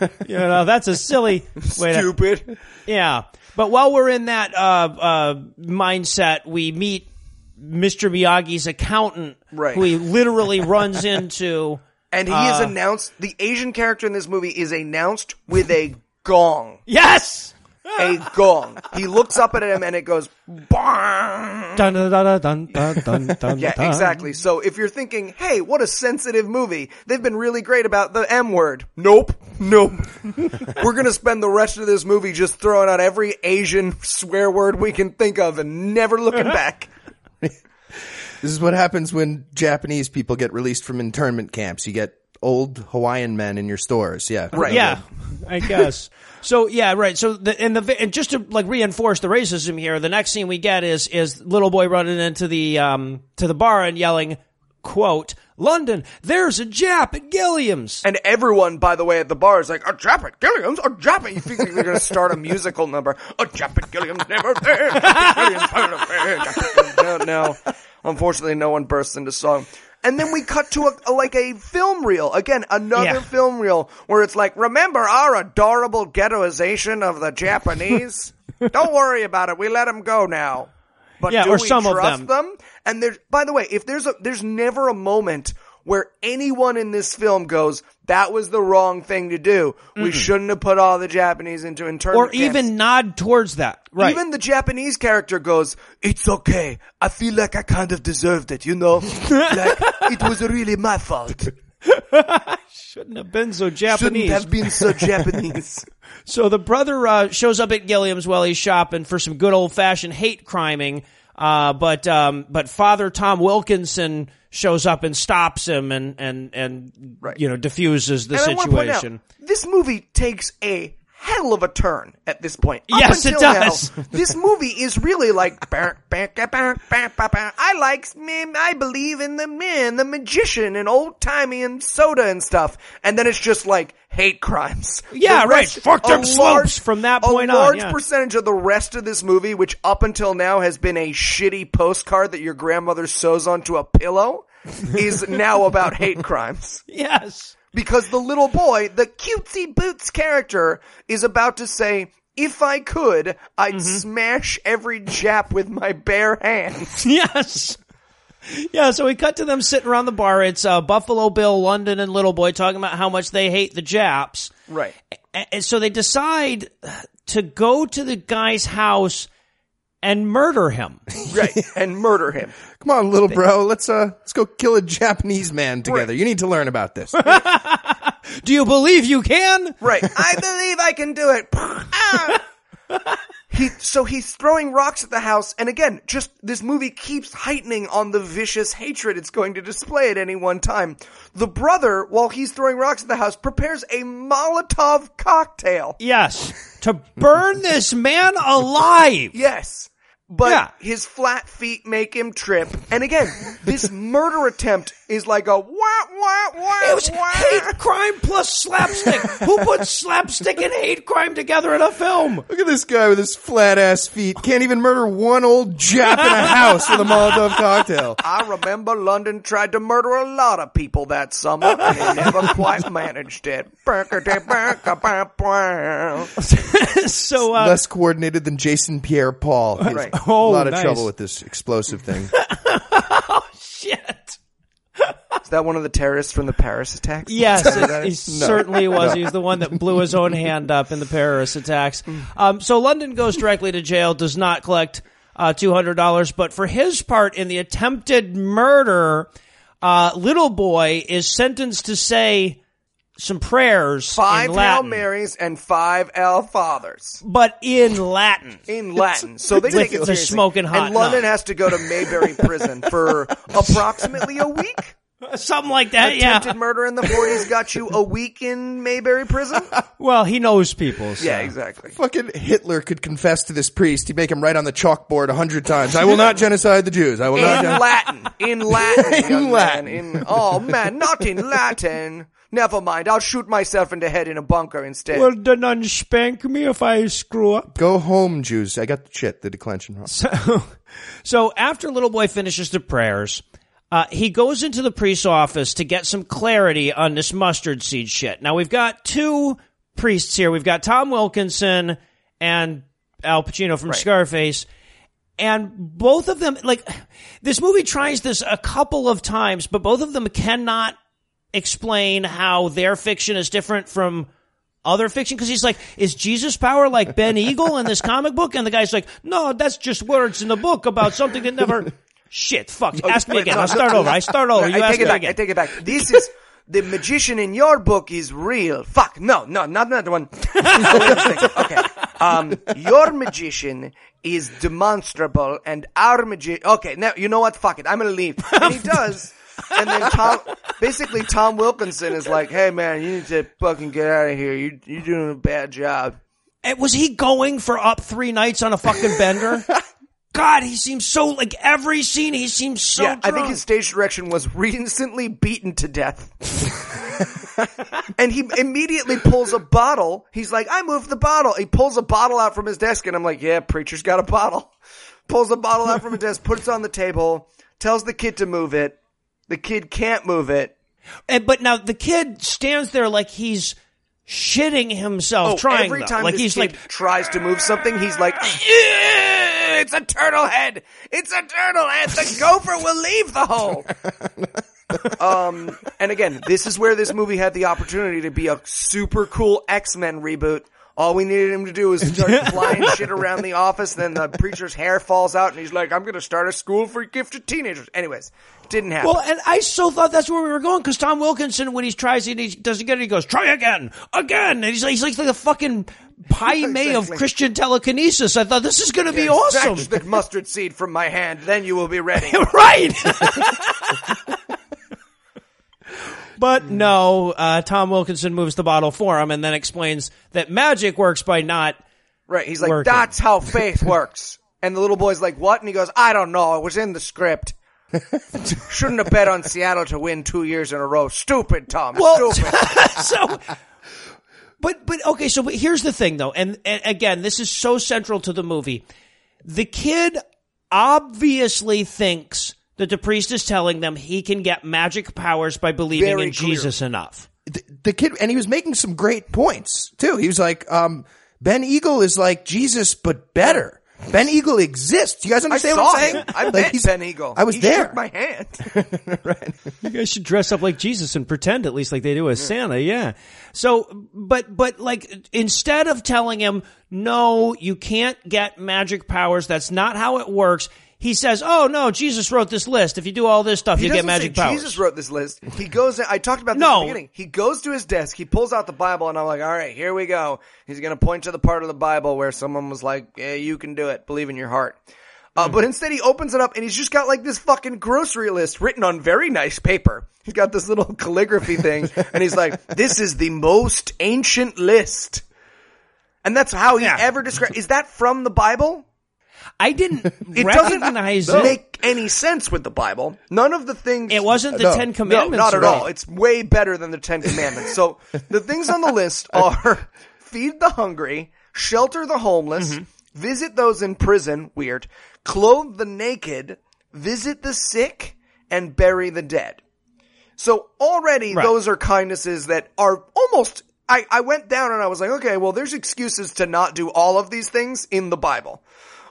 you know, that's a silly way to, Stupid. yeah. But while we're in that, uh, uh, mindset, we meet Mr. Miyagi's accountant, Right. who he literally runs into. And he Uh. is announced, the Asian character in this movie is announced with a gong. Yes! A gong. He looks up at him and it goes, bang. Dun, dun, dun, dun, dun, dun, dun, Yeah, exactly. So if you're thinking, hey, what a sensitive movie, they've been really great about the M word. Nope. Nope. We're gonna spend the rest of this movie just throwing out every Asian swear word we can think of and never looking back. This is what happens when Japanese people get released from internment camps. You get old Hawaiian men in your stores. Yeah. Right. Yeah, I guess. So yeah, right. So the, and the and just to like reinforce the racism here, the next scene we get is is little boy running into the um to the bar and yelling, "quote London, there's a Jap at Gilliam's." And everyone, by the way, at the bar is like, a Jap at Gilliam's, a Jap at, you think they're gonna start a musical number. A Jap at Gilliam's never there. Gilliam's never there. Jap Gilliam's- No, no. Unfortunately, no one bursts into song. And then we cut to a, a like a film reel. Again, another Yeah. film reel where it's like, remember our adorable ghettoization of the Japanese? Don't worry about it. We let them go now. But Yeah, do or we some of trust them. And there's, by the way, if there's a, there's never a moment where anyone in this film goes, that was the wrong thing to do. We shouldn't have put all the Japanese into internment or camps." even nod towards that. Right. Even the Japanese character goes, it's okay. I feel like I kind of deserved it, you know? like, it was really my fault. shouldn't have been so Japanese. Shouldn't have been so Japanese. So the brother uh, shows up at Gilliam's while he's shopping for some good old fashioned hate criming. Uh, but um, but Father Tom Wilkinson shows up and stops him and and and Right. you know diffuses the and I want to point out, situation. this movie takes a hell of a turn at this point. Up Yes, it does. now, this movie is really like "Bah, bah, bah, bah, bah, bah, bah. I like I believe in the man, the magician, and old timey and soda and stuff, and then it's just like hate crimes. Yeah, The right. Fuck them a slopes from that point on. a on, large yeah. percentage of the rest of this movie, which up until now has been a shitty postcard that your grandmother sews onto a pillow, is now about hate crimes Yes. Because the little boy, the cutesy boots character, is about to say, if I could, I'd smash every Jap with my bare hands. Yes. Yeah, so we cut to them sitting around the bar. It's uh, Buffalo Bill, London, and Little Boy talking about how much they hate the Japs. Right. And so they decide to go to the guy's house and murder him. Right. and murder him. Come on, little bro. Let's uh, let's go kill a Japanese man together. You need to learn about this. Do you believe you can? Right. I believe I can do it. Ah! He, so he's throwing rocks at the house, and again, just this movie keeps heightening on the vicious hatred it's going to display at any one time. The brother, while he's throwing rocks at the house, prepares a Molotov cocktail. Yes. To burn this man alive. Yes. But Yeah. his flat feet make him trip. And again, this murder attempt is like a wah, wah, wah, It was wah. hate crime plus slapstick. Who put slapstick and hate crime together in a film? Look at this guy with his flat ass feet. Can't even murder one old Jap in a house with a Molotov cocktail. I remember London tried to murder a lot of people that summer, and he never quite managed it. So, uh, Less coordinated than Jason Pierre Paul. Right. Oh, a lot of nice. trouble with this explosive thing. oh shit. Is that one of the terrorists from the Paris attacks? Yes, it, he certainly was. He was the one that blew his own hand up in the Paris attacks. Um, so London goes directly to jail, does not collect uh, $200, but for his part in the attempted murder, uh, little boy is sentenced to say some prayers Five in Hail Marys and five L Fathers. but in Latin. Mm. in Latin. So they take it the seriously. smoking hot And London nut. has to go to Mayberry prison for approximately a week. Something like that, yeah. Attempted murder in the 40s got you a week in Mayberry prison? Well, he knows people. So. Yeah, exactly. Fucking Hitler could confess to this priest. He'd make him write on the chalkboard a hundred times. I will not genocide the Jews. I will not. In gen-" Latin. In Latin. young man. Latin. In, oh man, not in Latin. Never mind. I'll shoot myself in the head in a bunker instead. Will the nun spank me if I screw up? Go home, Jews. I got the shit, the declension wrong. So, so after little boy finishes the prayers, uh, he goes into the priest's office to get some clarity on this mustard seed shit. Now we've got two priests here. We've got Tom Wilkinson and Al Pacino from Scarface. And both of them, like, this movie tries this a couple of times, but both of them cannot explain how their fiction is different from other fiction because he's like, is Jesus power like Ben Eagle in this comic book? And the guy's like, no, that's just words in the book about something that never. Shit, fuck. Ask me again. no, I'll no, start over. I start over. You I ask take me it back. again. I take it back. This is the magician in your book is real. Fuck. No, no, not that one. okay. Um, your magician is demonstrable, and our magician. Okay, now you know what? Fuck it. I'm gonna leave. And he does. And then Tom, basically Tom Wilkinson is like, "Hey man, you need to fucking get out of here. You you're doing a bad job." And was he going for up three nights on a fucking bender? God, he seems so like every scene. He seems so. yeah, I think his stage direction was recently beaten to death. and he immediately pulls a bottle. He's like, I moved the bottle. He pulls a bottle out from his desk, and I'm like, yeah, preacher's got a bottle. Pulls a bottle out from his desk, puts it on the table, tells the kid to move it. The kid can't move it. And, but now the kid stands there like he's shitting himself trying. Oh, every though. time like this he's kid like, tries to move something, he's like, "Eh, it's a turtle head. It's a turtle head. The gopher will leave the hole. um, and again, this is where this movie had the opportunity to be a super cool X-Men reboot. All we needed him to do was start flying shit around the office. Then the preacher's hair falls out, and he's like, "I'm going to start a school for gifted teenagers." Anyways, didn't happen. Well, and I so thought that's where we were going because Tom Wilkinson, when he tries it, he doesn't get it. He goes, "Try again, again," and he's like, he's like the fucking Pai Mei of Christian telekinesis. I thought this is going to be awesome, Snatch the mustard seed from my hand, then you will be ready. right? But no, uh, Tom Wilkinson moves the bottle for him and then explains that magic works by not. Right. He's like, Working. that's how faith works. And the little boy's like, what? And he goes, I don't know. It was in the script. Shouldn't have bet on Seattle to win two years in a row. Stupid, Tom. Well, Stupid. so, but but okay. So but here's the thing, though, and, and again, this is so central to the movie. The kid obviously thinks that the priest is telling them he can get magic powers by believing Very in Jesus enough. the, the kid, and he was making some great points too. He was like, um, Ben Eagle is like Jesus, but better. Ben Eagle exists. You guys understand saw what I'm saying? him. I Like, met he's- Ben Eagle. I was he there. Shook my hand. You guys should dress up like Jesus and pretend at least like they do as Santa, yeah. So, but, but like, instead of telling him, no, you can't get magic powers, that's not how it works, he says, oh no, Jesus wrote this list. If you do all this stuff, you get magic powers. Jesus wrote this list. He goes. I talked about this No. at the beginning. He goes to his desk. He pulls out the Bible, and I'm like, "All right, here we go." He's going to point to the part of the Bible where someone was like, "Yeah, you can do it. Believe in your heart." Hmm. Uh, but instead, he opens it up, and he's just got like this fucking grocery list written on very nice paper. He's got this little calligraphy thing, and he's like, "This is the most ancient list." And that's how he Yeah. ever described. Is that from the Bible? I didn't It recognize doesn't it. make any sense with the Bible. None of the things. It wasn't the No. Ten No, Commandments. not at right? all. It's way better than the Ten Commandments. So the things on the list are feed the hungry, shelter the homeless, Mm-hmm. visit those in prison, weird, clothe the naked, visit the sick, and bury the dead. So already Right. those are kindnesses that are almost I, I went down and I was like, okay, well there's excuses to not do all of these things in the Bible.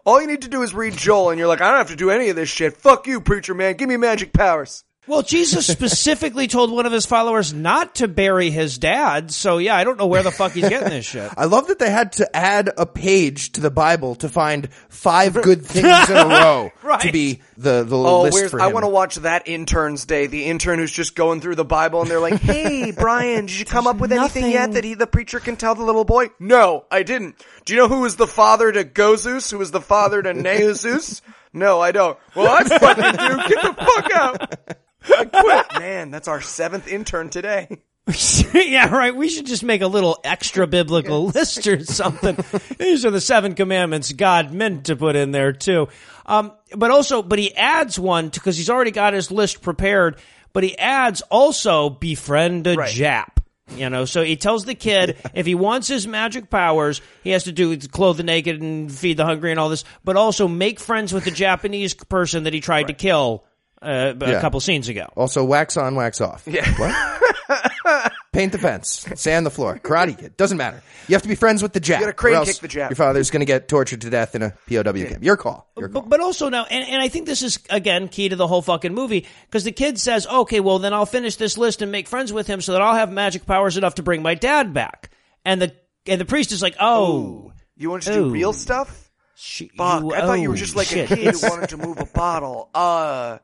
All you need to do is read Joel and you're like, I don't have to do any of this shit. Fuck you, preacher man. Give me magic powers. Well, Jesus specifically told one of his followers not to bury his dad. So yeah, I don't know where the fuck he's getting this shit. I love that they had to add a page to the Bible to find five good things in a row Right. to be the the Oh, list where's, for I want to watch that intern's day. The intern who's just going through the Bible and they're like, "Hey, Brian, did you come up with anything yet that he, the preacher, can tell the little boy?" No, I didn't. Do you know who was the father to Gozus? Who was the father to Nehusus? No, I don't. Well, I fucking do. Get the fuck out. I quit. Man, that's our seventh intern today. yeah, right. We should just make a little extra biblical list or something. These are the seven commandments God meant to put in there too. Um, but also, but he adds one because he's already got his list prepared. But he adds also befriend a Right. Jap. You know, so he tells the kid if he wants his magic powers, he has to do clothe the naked and feed the hungry and all this, but also make friends with the Japanese person that he tried to kill uh, a Yeah. couple scenes ago. Also, wax on, wax off. Yeah. What? Paint the fence, sand the floor, karate kid. Doesn't matter. You have to be friends with the Jap. gotta crane kick the Jap. Your father's going to get tortured to death in a POW camp. Your call. Your call. But, but also now, and, and I think this is again key to the whole fucking movie because the kid says, "Okay, well then I'll finish this list and make friends with him so that I'll have magic powers enough to bring my dad back." And the and the priest is like, "Oh, You want to do Ooh. real stuff? sh- Fuck, you- I thought you were oh, just like shit. a kid who wanted to move a bottle. Uh,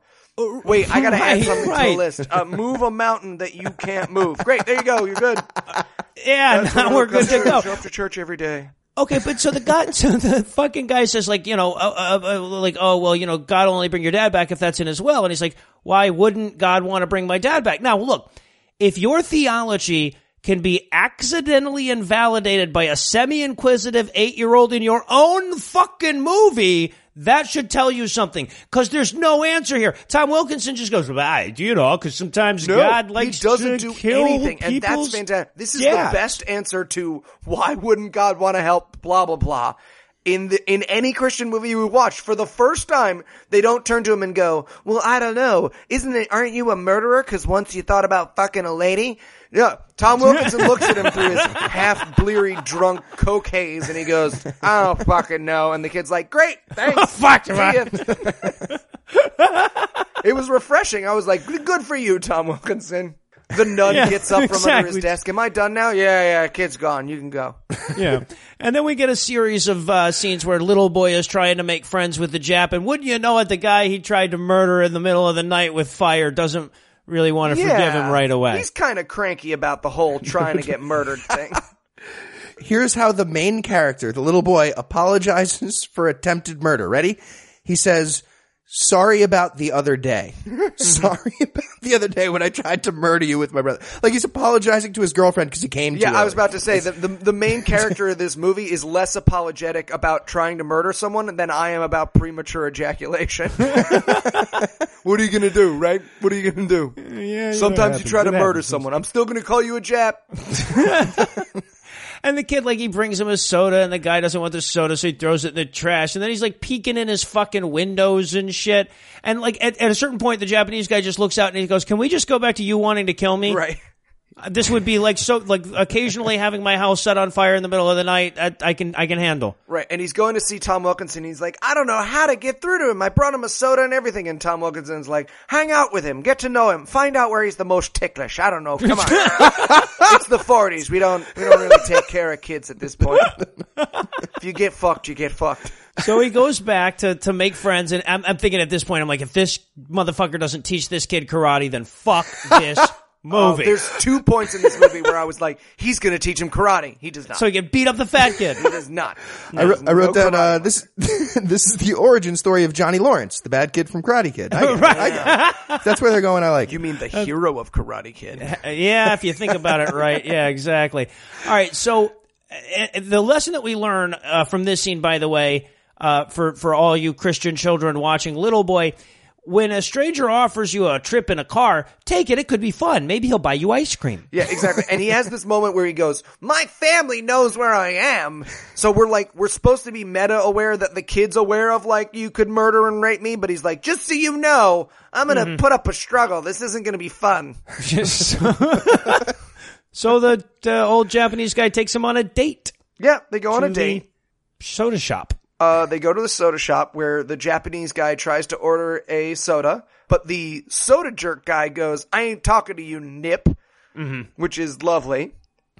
wait, I gotta add Right, something to right. the list. Uh, move a mountain that you can't move. Great, there you go. You're good. yeah, That's now we're good to go." Show up to church every day. Okay, but so the guy, so the fucking guy says like, you know, uh, uh, uh, like, oh well, you know, God will only bring your dad back if that's in His will, and he's like, why wouldn't God want to bring my dad back? Now, look, if your theology can be accidentally invalidated by a semi-inquisitive eight-year-old in your own fucking movie, that should tell you something. Because there's no answer here. Tom Wilkinson just goes, well, do you know? Because sometimes No, God likes he doesn't to do kill anything, and that's fantastic. This is dads. the best answer to why wouldn't God want to help? Blah blah blah. In the in any Christian movie you watch, for the first time, they don't turn to him and go, "Well, I don't know. Isn't it? Aren't you a murderer? Because once you thought about fucking a lady." Yeah, Tom Wilkinson looks at him through his half bleary drunk coke haze, and he goes, "I don't fucking know." And the kid's like, "Great, thanks, Fuck, See ya." It was refreshing. I was like, good for you, Tom Wilkinson. The nun Yeah, gets up from under his desk. Am I done now? Yeah, yeah, kid's gone. You can go. yeah. And then we get a series of uh, scenes where little boy is trying to make friends with the Jap, and wouldn't you know it, the guy he tried to murder in the middle of the night with fire doesn't really want to Yeah. forgive him right away. He's kind of cranky about the whole trying to get murdered thing. Here's how the main character, the little boy, apologizes for attempted murder. Ready? He says, Sorry about the other day. Sorry about the other day when I tried to murder you with my brother. Like he's apologizing to his girlfriend because he came. Yeah, too I was about to say that the the main character of this movie is less apologetic about trying to murder someone than I am about premature ejaculation. what are you gonna do, right? What are you gonna do? Yeah, Sometimes you try to murder someone. I'm still gonna call you a Jap. And the kid, like, he brings him a soda, and the guy doesn't want the soda, so he throws it in the trash. And then he's like peeking in his fucking windows and shit. And like, at, at a certain point, the Japanese guy just looks out and he goes, "Can we just go back to you wanting to kill me?" Right. This would be like so, like occasionally having my house set on fire in the middle of the night. I, I can, I can handle. Right, and he's going to see Tom Wilkinson. He's like, I don't know how to get through to him. I brought him a soda and everything. And Tom Wilkinson's like, hang out with him, get to know him, find out where he's the most ticklish. I don't know. Come on, it's the '40s. We don't, we don't really take care of kids at this point. if you get fucked, you get fucked. So he goes back to, to make friends, and I'm, I'm thinking at this point, I'm like, if this motherfucker doesn't teach this kid karate, then fuck this Oh, movie. there's two points in this movie where I was like, he's going to teach him karate. He does not. so he can beat up the fat kid. he does not. I, wrote- I wrote No down uh, this. this is the origin story of Johnny Lawrence, the bad kid from Karate Kid. I get it. I get. That's where they're going. I like. You mean the hero of Karate Kid? Uh, yeah, if you think about it right. Yeah, exactly. All right. So uh, the lesson that we learn uh, from this scene, by the way, uh, for for all you Christian children watching, little boy. When a stranger offers you a trip in a car, take it. It could be fun. Maybe he'll buy you ice cream. Yeah, exactly. And he has this moment where he goes, "My family knows where I am." So we're like, we're supposed to be meta aware that the kid's aware of like you could murder and rape me, but he's like, just so you know, I'm gonna mm-hmm. put up a struggle. This isn't gonna be fun. so the, the old Japanese guy takes him on a date. Yeah, they go on a date. Soda shop. Uh, they go to the soda shop where the Japanese guy tries to order a soda, but the soda jerk guy goes, "I ain't talking to you, nip," which is lovely.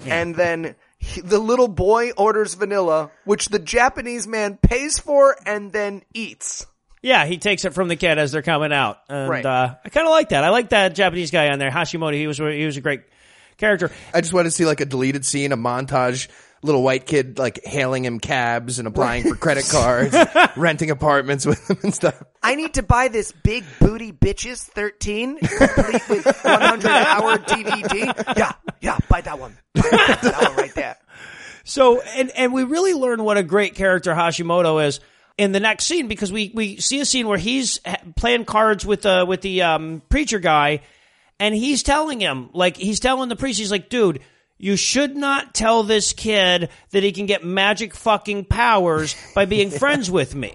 And then he, the little boy orders vanilla, which the Japanese man pays for and then eats. Yeah, he takes it from the kid as they're coming out, and Right. uh, I kind of like that. I like that Japanese guy on there, Hashimoto. He was he was a great character. I just wanted to see like a deleted scene, a montage, little white kid like hailing him cabs and applying for credit cards, renting apartments with him and stuff. I need to buy this big booty bitches 13 complete with 100 hour DVD. Yeah, yeah, buy that one. Buy that one right there. So, and and we really learn what a great character Hashimoto is in the next scene because we we see a scene where he's playing cards with the with the um, preacher guy, and he's telling him like he's telling the priest, he's like, dude. You should not tell this kid that he can get magic fucking powers by being friends with me.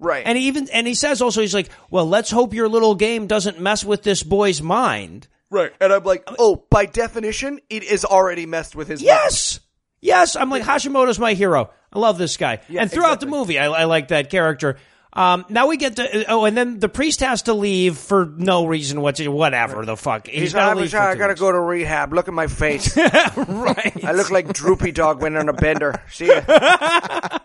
Right. And he even and he says also he's like, "Well, let's hope your little game doesn't mess with this boy's mind." Right. And I'm like, oh, by definition, it is already messed with his mind. Yes, yes. I'm like Hashimoto's my hero. I love this guy. and throughout the movie, I, I like that character. Um, now we get to oh, and then the priest has to leave for no reason whatsoever. Whatever the fuck. He's, like, to I'm leave. I gotta weeks. go to rehab. Look at my face. right. I look like Droopy Dog went on a bender. See ya.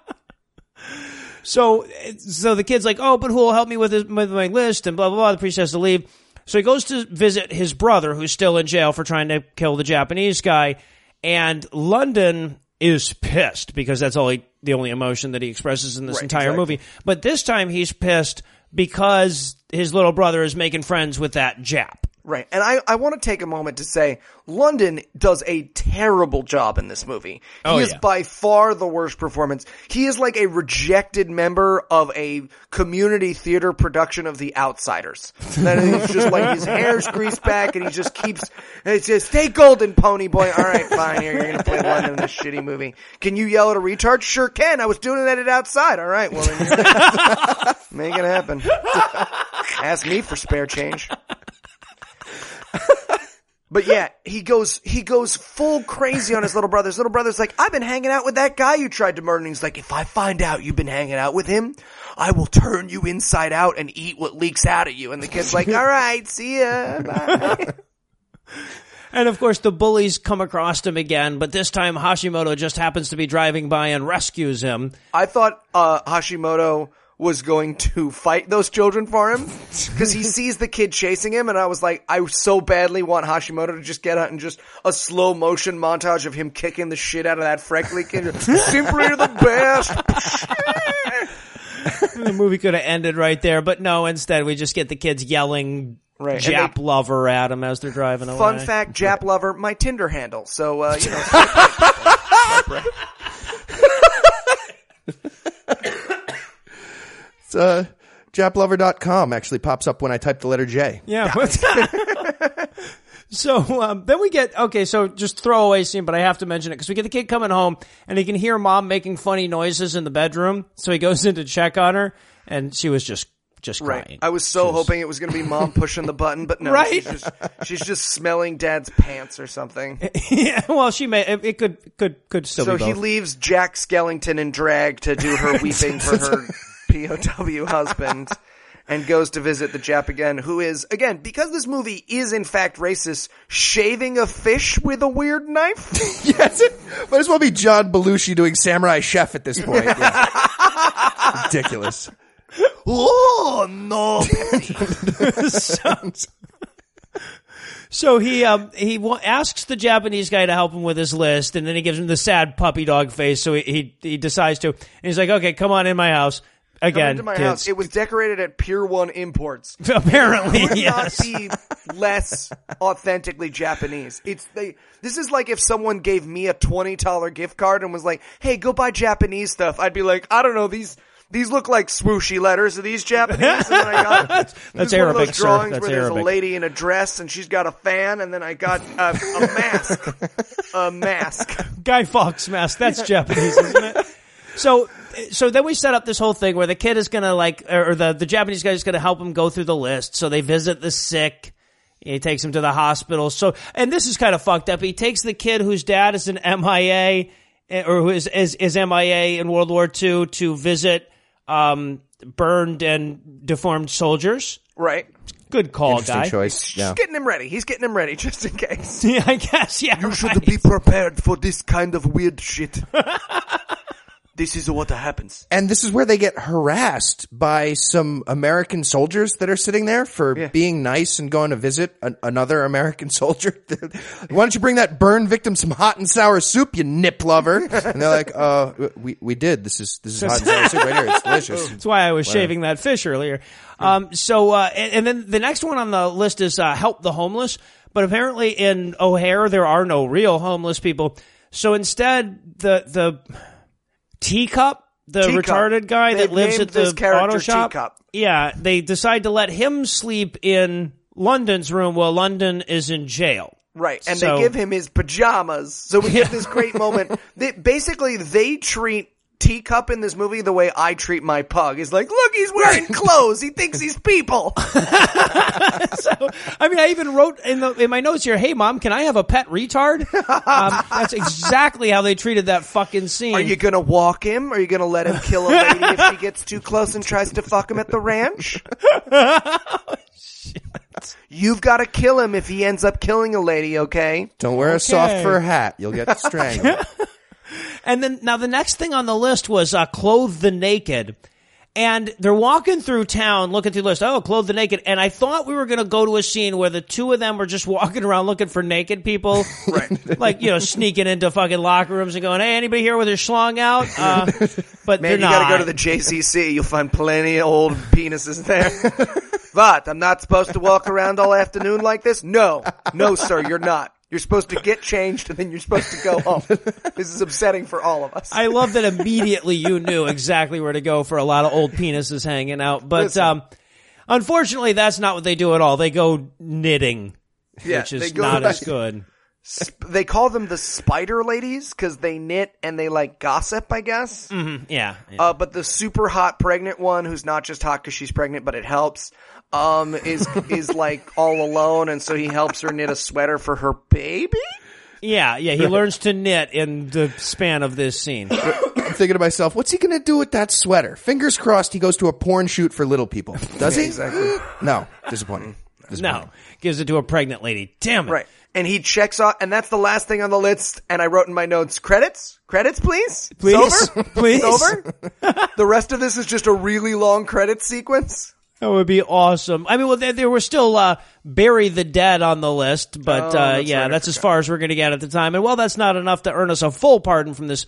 So, so the kid's like, "Oh, but who will help me with his, with my list?" And blah blah blah. The priest has to leave, so he goes to visit his brother, who's still in jail for trying to kill the Japanese guy. And London is pissed because that's all he, the only emotion that he expresses in this Right, entire exactly. movie. But this time he's pissed because his little brother is making friends with that Jap. Right. And I, I want to take a moment to say London does a terrible job in this movie. Oh, he is yeah. by far the worst performance. He is like a rejected member of a community theater production of The Outsiders. That he's just like his hair's greased back and he just keeps, it's just, stay golden, pony boy. All right, fine. Here, you're going to play London in this shitty movie. Can you yell at a retard? Sure can. I was doing that at it outside. All right. Well, then make it happen. Ask me for spare change. But yeah, he goes he goes full crazy on his little brother. His little brother's like, I've been hanging out with that guy you tried to murder. And he's like, if I find out you've been hanging out with him, I will turn you inside out and eat what leaks out of you. And the kid's like, all right, see ya. Bye. And of course, the bullies come across him again, but this time Hashimoto just happens to be driving by and rescues him. I thought uh, Hashimoto was going to fight those children for him because he sees the kid chasing him, and I was like, I so badly want Hashimoto to just get out and just a slow motion montage of him kicking the shit out of that freckly kid. Simply the best. the movie could have ended right there, but no. Instead, we just get the kids yelling Right, "Jap they- lover" at him as they're driving away. Fun fact: Jap lover, my Tinder handle. So uh, you know, swipe right, people. Swipe right. It's, uh, japlover.com actually pops up when I type the letter J. Yeah. so um, then we get okay. So just throwaway scene, but I have to mention it because we get the kid coming home and he can hear mom making funny noises in the bedroom. So he goes in to check on her, and she was just just Right. crying. I was so hoping it was going to be mom pushing the button, but no. Right? She's just, she's just smelling dad's pants or something. yeah. Well, she may. It, it could could could still be. So be he leaves Jack Skellington in drag to do her weeping for her POW husband and goes to visit the Jap again, who is, again, because this movie is in fact racist, shaving a fish with a weird knife. yes, it might as well be John Belushi doing Samurai Chef at this point. Yeah. Ridiculous. oh, no. So he um he wa- asks the Japanese guy to help him with his list, and then he gives him the sad puppy dog face. So he he, he decides to, and he's like, "Okay, come on in my house Come again." into my kids. house. It was decorated at Pier 1 Imports. Apparently, could yes. not be less authentically Japanese. It's they. This is like if someone gave me a twenty dollar gift card and was like, "Hey, go buy Japanese stuff." I'd be like, "I don't know these." These look like swooshy letters. Are these Japanese? And then I got, That's this is one of Arabic, those drawings That's where there's Arabic. a lady in a dress and she's got a fan, and then I got a, a mask. a mask. Guy Fawkes mask. That's Japanese, isn't it? So, so then we set up this whole thing where the kid is gonna like, or the the Japanese guy is gonna help him go through the list. So they visit the sick. He takes him to the hospital. So, and this is kind of fucked up. He takes the kid whose dad is an MIA, eh, or who is is, is MIA in World War II to visit um, burned and deformed soldiers. Right. Good call, Interesting guy. choice. She's Yeah. getting him ready. He's getting him ready just in case. Yeah, I guess. Yeah, You should be prepared for this kind of weird shit. this is what happens. And this is where they get harassed by some American soldiers that are sitting there for being nice and going to visit an, another American soldier. Why don't you bring that burn victim some hot and sour soup, you nip lover? And they're like, uh, we, we did. This is, this is hot and sour soup right here. It's delicious. That's why I was shaving that fish earlier. Um, so, uh, and, and then the next one on the list is uh, help the homeless. But apparently in O'Hare there are no real homeless people. So instead, the the teacup, the Teacup. retarded guy that They've lives named at the auto shop, Teacup. yeah, they decide to let him sleep in London's room while London is in jail. Right, and So- they give him his pajamas. So we get this great moment. They, basically, they treat Teacup in this movie the way I treat my pug. Is like, look, he's wearing clothes. He thinks he's people. I mean, I even wrote in the in my notes here, "Hey, mom, can I have a pet retard?" Um, that's exactly how they treated that fucking scene. Are you gonna walk him? Are you gonna let him kill a lady if she gets too close and tries to fuck him at the ranch? You've got to kill him if he ends up killing a lady. Okay. Don't wear a soft fur hat. You'll get strangled. And then now the next thing on the list was uh, clothe the naked. And they're walking through town looking through the list. Oh, clothe the naked. And I thought we were going to go to a scene where the two of them were just walking around looking for naked people. right. Like, you know, sneaking into fucking locker rooms and going, hey, anybody here with their schlong out? Uh, but Man, they're you gotta go to the JCC. You'll find plenty of old penises there. but I'm not supposed to walk around all afternoon like this? No. No, sir, you're not. You're supposed to get changed and then you're supposed to go home. This is upsetting for all of us. I love that immediately you knew exactly where to go for a lot of old penises hanging out. But Listen. um, unfortunately, that's not what they do at all. They go knitting, Yeah, which is not as good. Sp- they call them the spider ladies because they knit and they like gossip, I guess. Yeah. yeah. Uh, but the super hot pregnant one, who's not just hot because she's pregnant, but it helps, um, is is like all alone, and so he helps her knit a sweater for her baby. Yeah, yeah, he learns to knit in the span of this scene. I'm thinking to myself, what's he going to do with that sweater? Fingers crossed he goes to a porn shoot for little people. Does he? exactly. No. Disappointing. Disappointing. No, gives it to a pregnant lady. Damn it. Right. And he checks off, and that's the last thing on the list. And I wrote in my notes, credits? Credits, please? Please? It's over? Please? It's over? the rest of this is just a really long credit sequence? That would be awesome. I mean, well, there, there were still uh, bury the dead on the list, but Oh, uh, yeah, right, that's as far as we're going to get at the time. And well, that's not enough to earn us a full pardon from this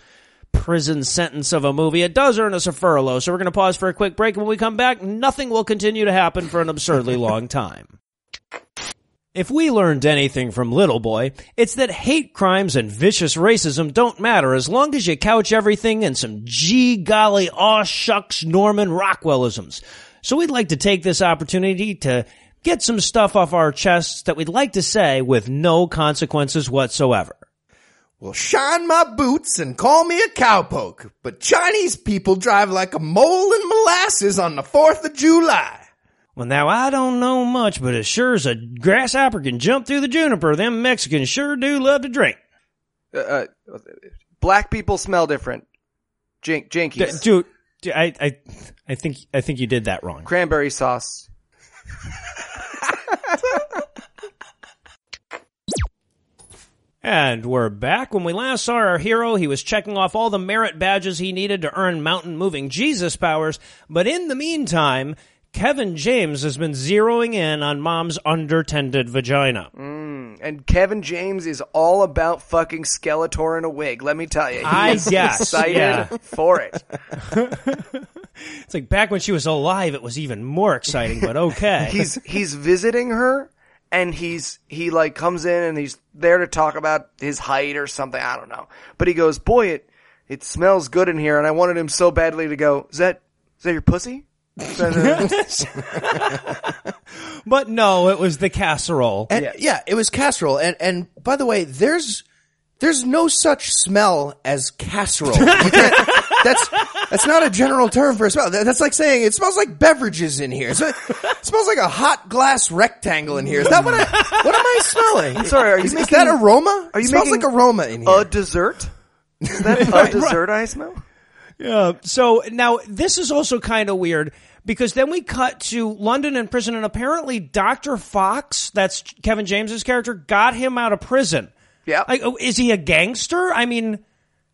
prison sentence of a movie, it does earn us a furlough. So we're going to pause for a quick break. And when we come back, nothing will continue to happen for an absurdly long time. If we learned anything from Little Boy, it's that hate crimes and vicious racism don't matter as long as you couch everything in some gee golly aw shucks Norman Rockwellisms. So we'd like to take this opportunity to get some stuff off our chests that we'd like to say with no consequences whatsoever. Well, shine my boots and call me a cowpoke, but Chinese people drive like a mole in molasses on the 4th of July. Well, now I don't know much, but as sure as a grasshopper can jump through the juniper, them Mexicans sure do love to drink. Uh, uh, black people smell different. Jink, D- jinkies. Dude, I, I, I think, I think you did that wrong. Cranberry sauce. And we're back. When we last saw our hero, he was checking off all the merit badges he needed to earn mountain moving Jesus powers. But in the meantime, Kevin James has been zeroing in on mom's undertended vagina. Mm. And Kevin James is all about fucking Skeletor in a wig. Let me tell you, he I is guess, excited yeah. for it. It's like back when she was alive, it was even more exciting, but okay. He's he's visiting her, and he's he like comes in and he's there to talk about his height or something. I don't know, but he goes, "Boy, it it smells good in here," and I wanted him so badly to go, "Is that is that your pussy?" Is that, but no, it was the casserole. And, yeah. it was casserole. And and by the way, there's there's no such smell as casserole. That's that's not a general term for a smell. That's like saying it smells like beverages in here. So, it smells like a hot glass rectangle in here. Is that what I what am I smelling? sorry, are you is, is that aroma? are you it smells making like aroma in here. a dessert? Is that a dessert I smell? Yeah. So now this is also kind of weird because then we cut to London in prison and apparently Dr. Fox, that's Kevin James's character, got him out of prison. Yeah. Like, oh, is he a gangster? I mean,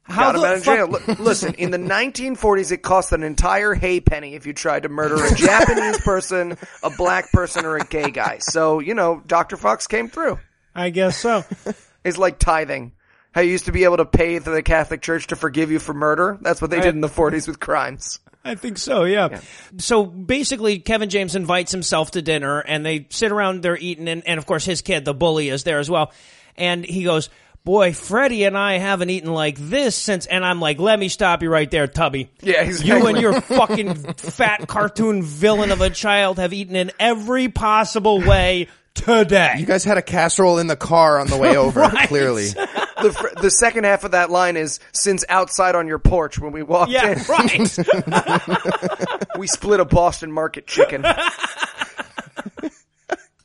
how Got him the out of fuck- jail. Look, listen, in the 1940s, it cost an entire hay penny if you tried to murder a Japanese person, a black person, or a gay guy. So, you know, Dr. Fox came through. I guess so. It's like tithing. How you used to be able to pay the Catholic Church to forgive you for murder. That's what they did in the 40s with crimes. I think so, yeah. So basically, Kevin James invites himself to dinner, and they sit around, they're eating, and, and of course, his kid, the bully, is there as well. And he goes, Boy, Freddie and I haven't eaten like this since, and I'm like, let me stop you right there, Tubby. Yeah, You and your fucking fat cartoon villain of a child have eaten in every possible way today. you guys had a casserole in the car on the way over. Right. Clearly, The, fr- the second half of that line is since outside on your porch when we walked yeah, in, right. we split a Boston market chicken.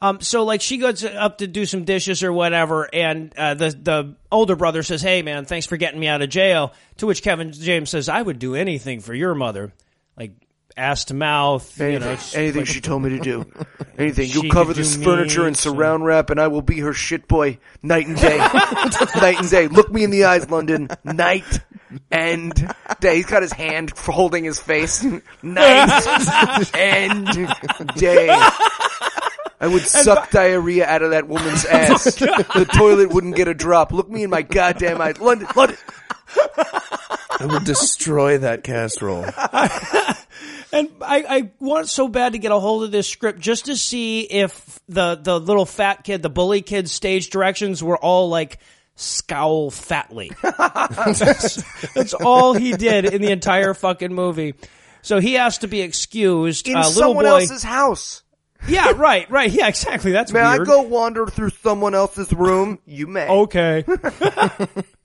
Um, so like she goes up to do some dishes or whatever, and uh, the the older brother says, "Hey man, thanks for getting me out of jail." To which Kevin James says, "I would do anything for your mother, like ass to mouth, you know." Anything, anything she told me to do. Anything. You'll cover this furniture in saran wrap and I will be her shit boy night and day. night and day. Look me in the eyes, London. Night and day. He's got his hand holding his face. night and day. I would suck diarrhea out of that woman's oh ass. the toilet wouldn't get a drop. Look me in my goddamn eyes. London, London. I will destroy that casserole. And I, I want so bad to get a hold of this script just to see if the the little fat kid, the bully kid's stage directions were all like scowl fatly. that's, that's all he did in the entire fucking movie. So he has to be excused. In uh, little someone boy, else's house. yeah, right, right, yeah, exactly. That's May weird. I go wander through someone else's room? You may. Okay.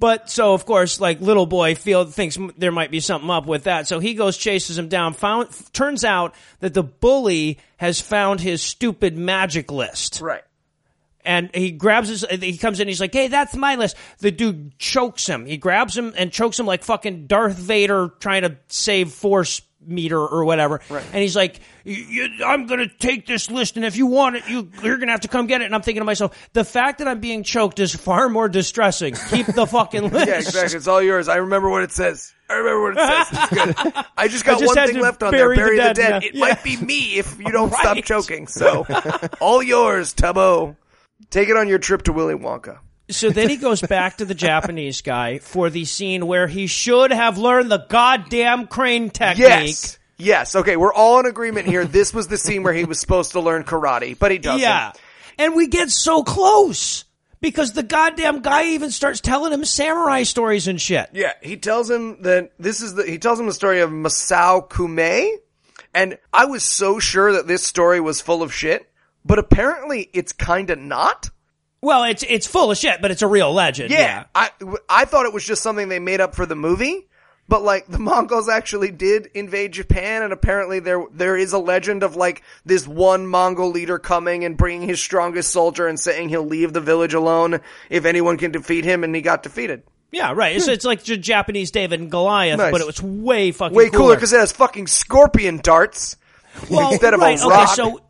but so of course, like little boy feel thinks there might be something up with that. So he goes chases him down. Found turns out that the bully has found his stupid magic list. Right. And he grabs his, he comes in, he's like, hey, that's my list. The dude chokes him. He grabs him and chokes him like fucking Darth Vader trying to save force meter or whatever. Right. And he's like, "Y- y- I'm gonna take this list and if you want it, you, you're gonna have to come get it. And I'm thinking to myself, the fact that I'm being choked is far more distressing. Keep the fucking list. Yeah, exactly. It's all yours. I remember what it says. I remember what it says. It's good. I just got I just one thing left on there. the Bury the dead dead. It Yeah. might be me if you don't stop Right. choking. So, all yours, Tubbo. Take it on your trip to Willy Wonka. So then he goes back to the Japanese guy for the scene where he should have learned the goddamn crane technique. Yes. Yes. Okay, we're all in agreement here. This was the scene where he was supposed to learn karate, but he doesn't. Yeah. And we get so close because the goddamn guy even starts telling him samurai stories and shit. Yeah, he tells him that this is the he tells him the story of Masao Kume, and I was so sure that this story was full of shit, but apparently it's kind of not. Well, it's it's full of shit, but it's a real legend. Yeah. I I thought it was just something they made up for the movie. But like the Mongols actually did invade Japan, and apparently there there is a legend of like this one Mongol leader coming and bringing his strongest soldier and saying he'll leave the village alone if anyone can defeat him, and he got defeated. Yeah, right. It's, hmm. it's like Japanese David and Goliath, Nice. but it was way fucking Way cooler because it has fucking scorpion darts well, instead of right, a rock. Okay, so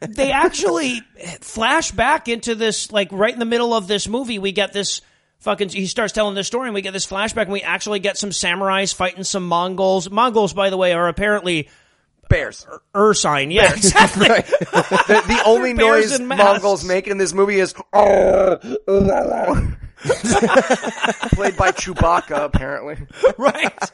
they actually flash back into this, like right in the middle of this movie, we get this fucking, he starts telling this story and we get this flashback and we actually get some samurais fighting some Mongols. Mongols, by the way, are apparently Bears. Ursine. Yeah, exactly. The, the only noise. Mongols make in this movie is uh, played by Chewbacca, apparently. right.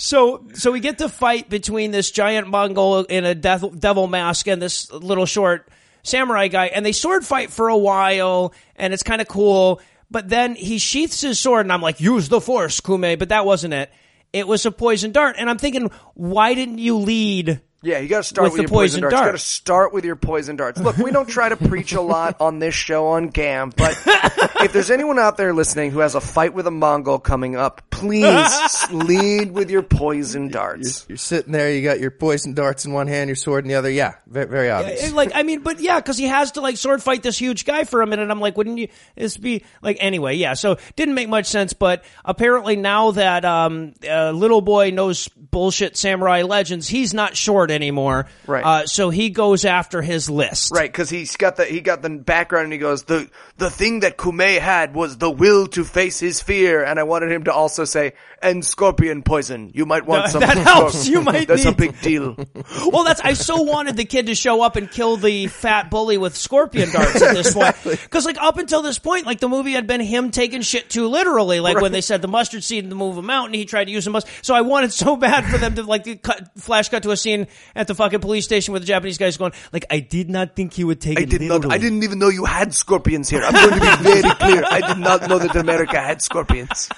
So, so we get to fight between this giant Mongol in a death, devil mask and this little short samurai guy, and they sword fight for a while, and it's kind of cool. But then he sheaths his sword, and I'm like, "Use the force, Kume," but that wasn't it. It was a poison dart, and I'm thinking, why didn't you lead? Yeah, you gotta start With with, the your poison poison darts. You dart. gotta start with your poison darts. Look, we don't try to preach a lot on this show on GAM, but if there's anyone out there listening who has a fight with a Mongol coming up, please lead with your poison darts. You're sitting there, you got your poison darts in one hand, your sword in the other. Yeah, very, very obvious. Like, I mean, but yeah, because he has to like sword fight this huge guy for a minute. I'm like, wouldn't you? This be like anyway? Yeah, so didn't make much sense. But apparently now that um, uh, little boy knows bullshit samurai legends, he's not short anymore. Right. Uh, so he goes after his list. Right, because he's got the he got the background, and he goes the the thing that Kume had was the will to face his fear, and I wanted him to also say and scorpion poison. You might want That- some. that helps. You might That's a big deal. Well, that's I so wanted the kid to show up and kill the fat bully with scorpion darts at this point. Because like up until this point, like the movie had been him taking shit too literally. Like when they said the mustard seed to move a mountain, he tried to use a mustard. So I wanted so bad for them to like cut, flash cut to a scene at the fucking police station where the Japanese guy's going like, I did not think he would take I it did not. I didn't even know you had scorpions here. I'm going to be very clear. I did not know that America had scorpions.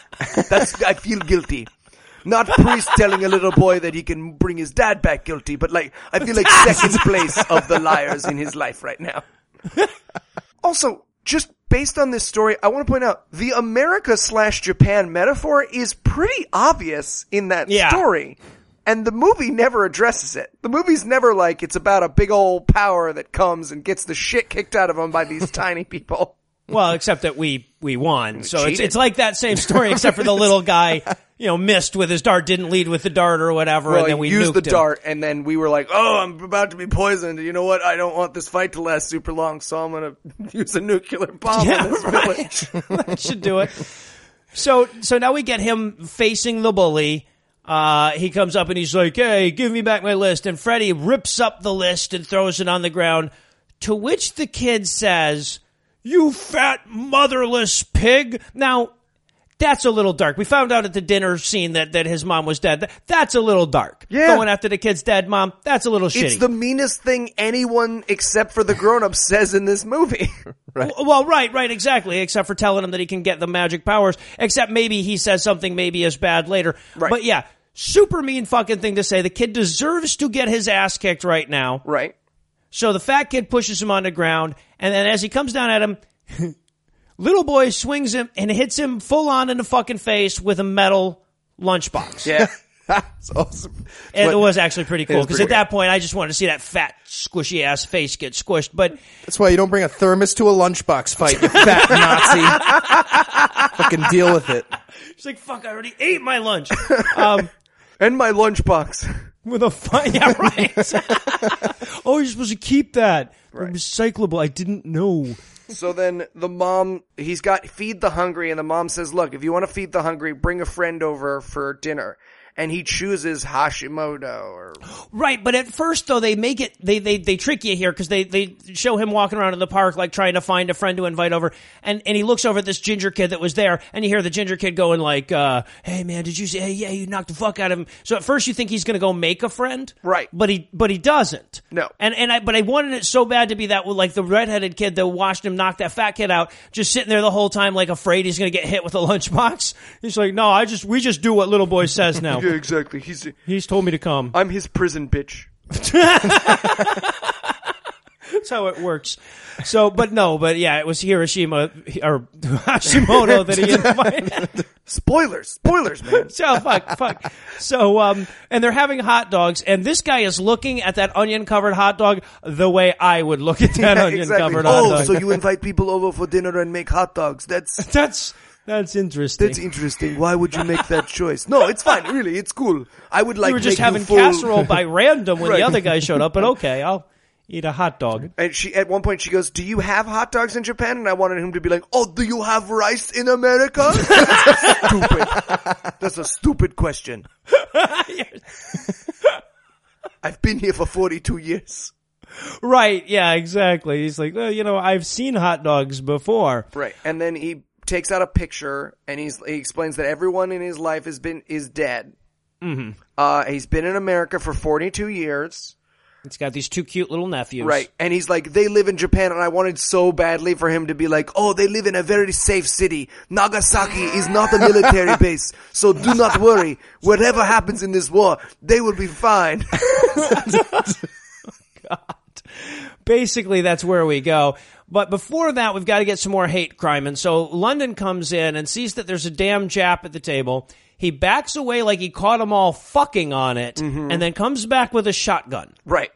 That's. I feel guilty. Not priest telling a little boy that he can bring his dad back guilty, but like I feel like second place of the liars in his life right now. Also, just based on this story, I want to point out the America slash Japan metaphor is pretty obvious in that Yeah. story. And the movie never addresses it. The movie's never like it's about a big old power that comes and gets the shit kicked out of them by these tiny people. Well, except that we we won. So it's cheated. it's like that same story, except for the little guy, you know, missed with his dart, didn't lead with the dart or whatever, Well, and then we used the him. dart, and then we were like, "Oh, I'm about to be poisoned. You know what? I don't want this fight to last super long, so I'm gonna use a nuclear bomb Yeah, on this right. village." that should do it. So so now we get him facing the bully. Uh, he comes up and he's like, "Hey, give me back my list." And Freddy rips up the list and throws it on the ground. To which the kid says, "You fat motherless pig." Now. That's a little dark. We found out at the dinner scene that, that his mom was dead. That's a little dark. Yeah. Going after the kid's dead mom, that's a little shitty. It's the meanest thing anyone except for the grown-ups says in this movie. Well, right, right, exactly. Except for telling him that he can get the magic powers. Except maybe he says something maybe as bad later. Right. But yeah, super mean fucking thing to say. The kid deserves to get his ass kicked right now. right. So the fat kid pushes him on the ground, and then as he comes down at him, little boy swings him and hits him full on in the fucking face with a metal lunchbox. Yeah. That's awesome. And But it was actually pretty cool because pretty at that point I just wanted to see that fat squishy ass face get squished. But That's why you don't bring a thermos to a lunchbox fight, you fat Nazi. Fucking deal with it. he's like, "Fuck! I already ate my lunch." Um, and my lunchbox. with a fine. Yeah, right. oh, you're supposed to keep that. Recyclable. I didn't know. So then the mom, he's got feed the hungry, and the mom says, "Look, if you want to feed the hungry, bring a friend over for dinner." And he chooses Hashimoto or Right, but at first though they make it they they they trick you here because they they show him walking around in the park like trying to find a friend to invite over, and and he looks over at this ginger kid that was there, and you hear the ginger kid going like, uh, "Hey man, did you see? Hey, yeah, you knocked the fuck out of him." So at first you think he's gonna go make a friend, Right. But he but he doesn't. No. and and I but I wanted it so bad to be that like the redheaded kid that watched him knock that fat kid out, just sitting there the whole time like afraid he's gonna get hit with a lunchbox. He's like, "No, I just we just do what little boy says now." yeah, exactly. He's He's told me to come. I'm his prison bitch. That's how it works. So, but no, but yeah, it was Hiroshima or Hashimoto that he invited. Spoilers, spoilers, man. so fuck, fuck. So, um, and they're having hot dogs, and this guy is looking at that onion covered hot dog the way I would look at that onion covered hot Oh, dog. so you invite people over for dinner and make hot dogs? That's that's that's interesting. that's interesting. Why would you make that choice? No, it's fine. Really, it's cool. I would like we were just having full- casserole by random when Right. the other guy showed up, but okay, I'll eat a hot dog. And she, at one point, she goes, "Do you have hot dogs in Japan?" And I wanted him to be like, "Oh, do you have rice in America?" stupid. That's a stupid question. I've been here for forty-two years. Right? Yeah, exactly. He's like, well, you know, I've seen hot dogs before. Right. And then he takes out a picture and he's he explains that everyone in his life has been is dead. Mm-hmm. Uh, he's been in America for forty-two years. It's got these two cute little nephews. Right. And he's like, they live in Japan and I wanted so badly for him to be like, oh, they live in a very safe city. Nagasaki is not a military base. So do not worry. Whatever happens in this war, they will be fine. basically that's where we go. But before that, we've got to get some more hate crime. And so London comes in and sees that there's a damn Jap at the table. He backs away like he caught them all fucking on it, mm-hmm. and then comes back with a shotgun. right.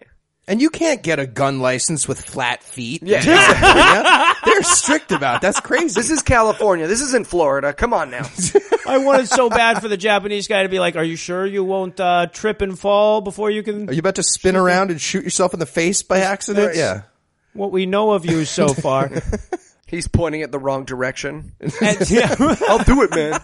And you can't get a gun license with flat feet. Yeah. They're strict about. it. That's crazy. This is California. This isn't Florida. Come on now. I wanted so bad for the Japanese guy to be like, "Are you sure you won't uh, trip and fall before you can?" Are you about to spin around and shoot yourself in the face by accident? Yeah. What we know of you so far. He's pointing at the wrong direction. And- yeah. I'll do it, man.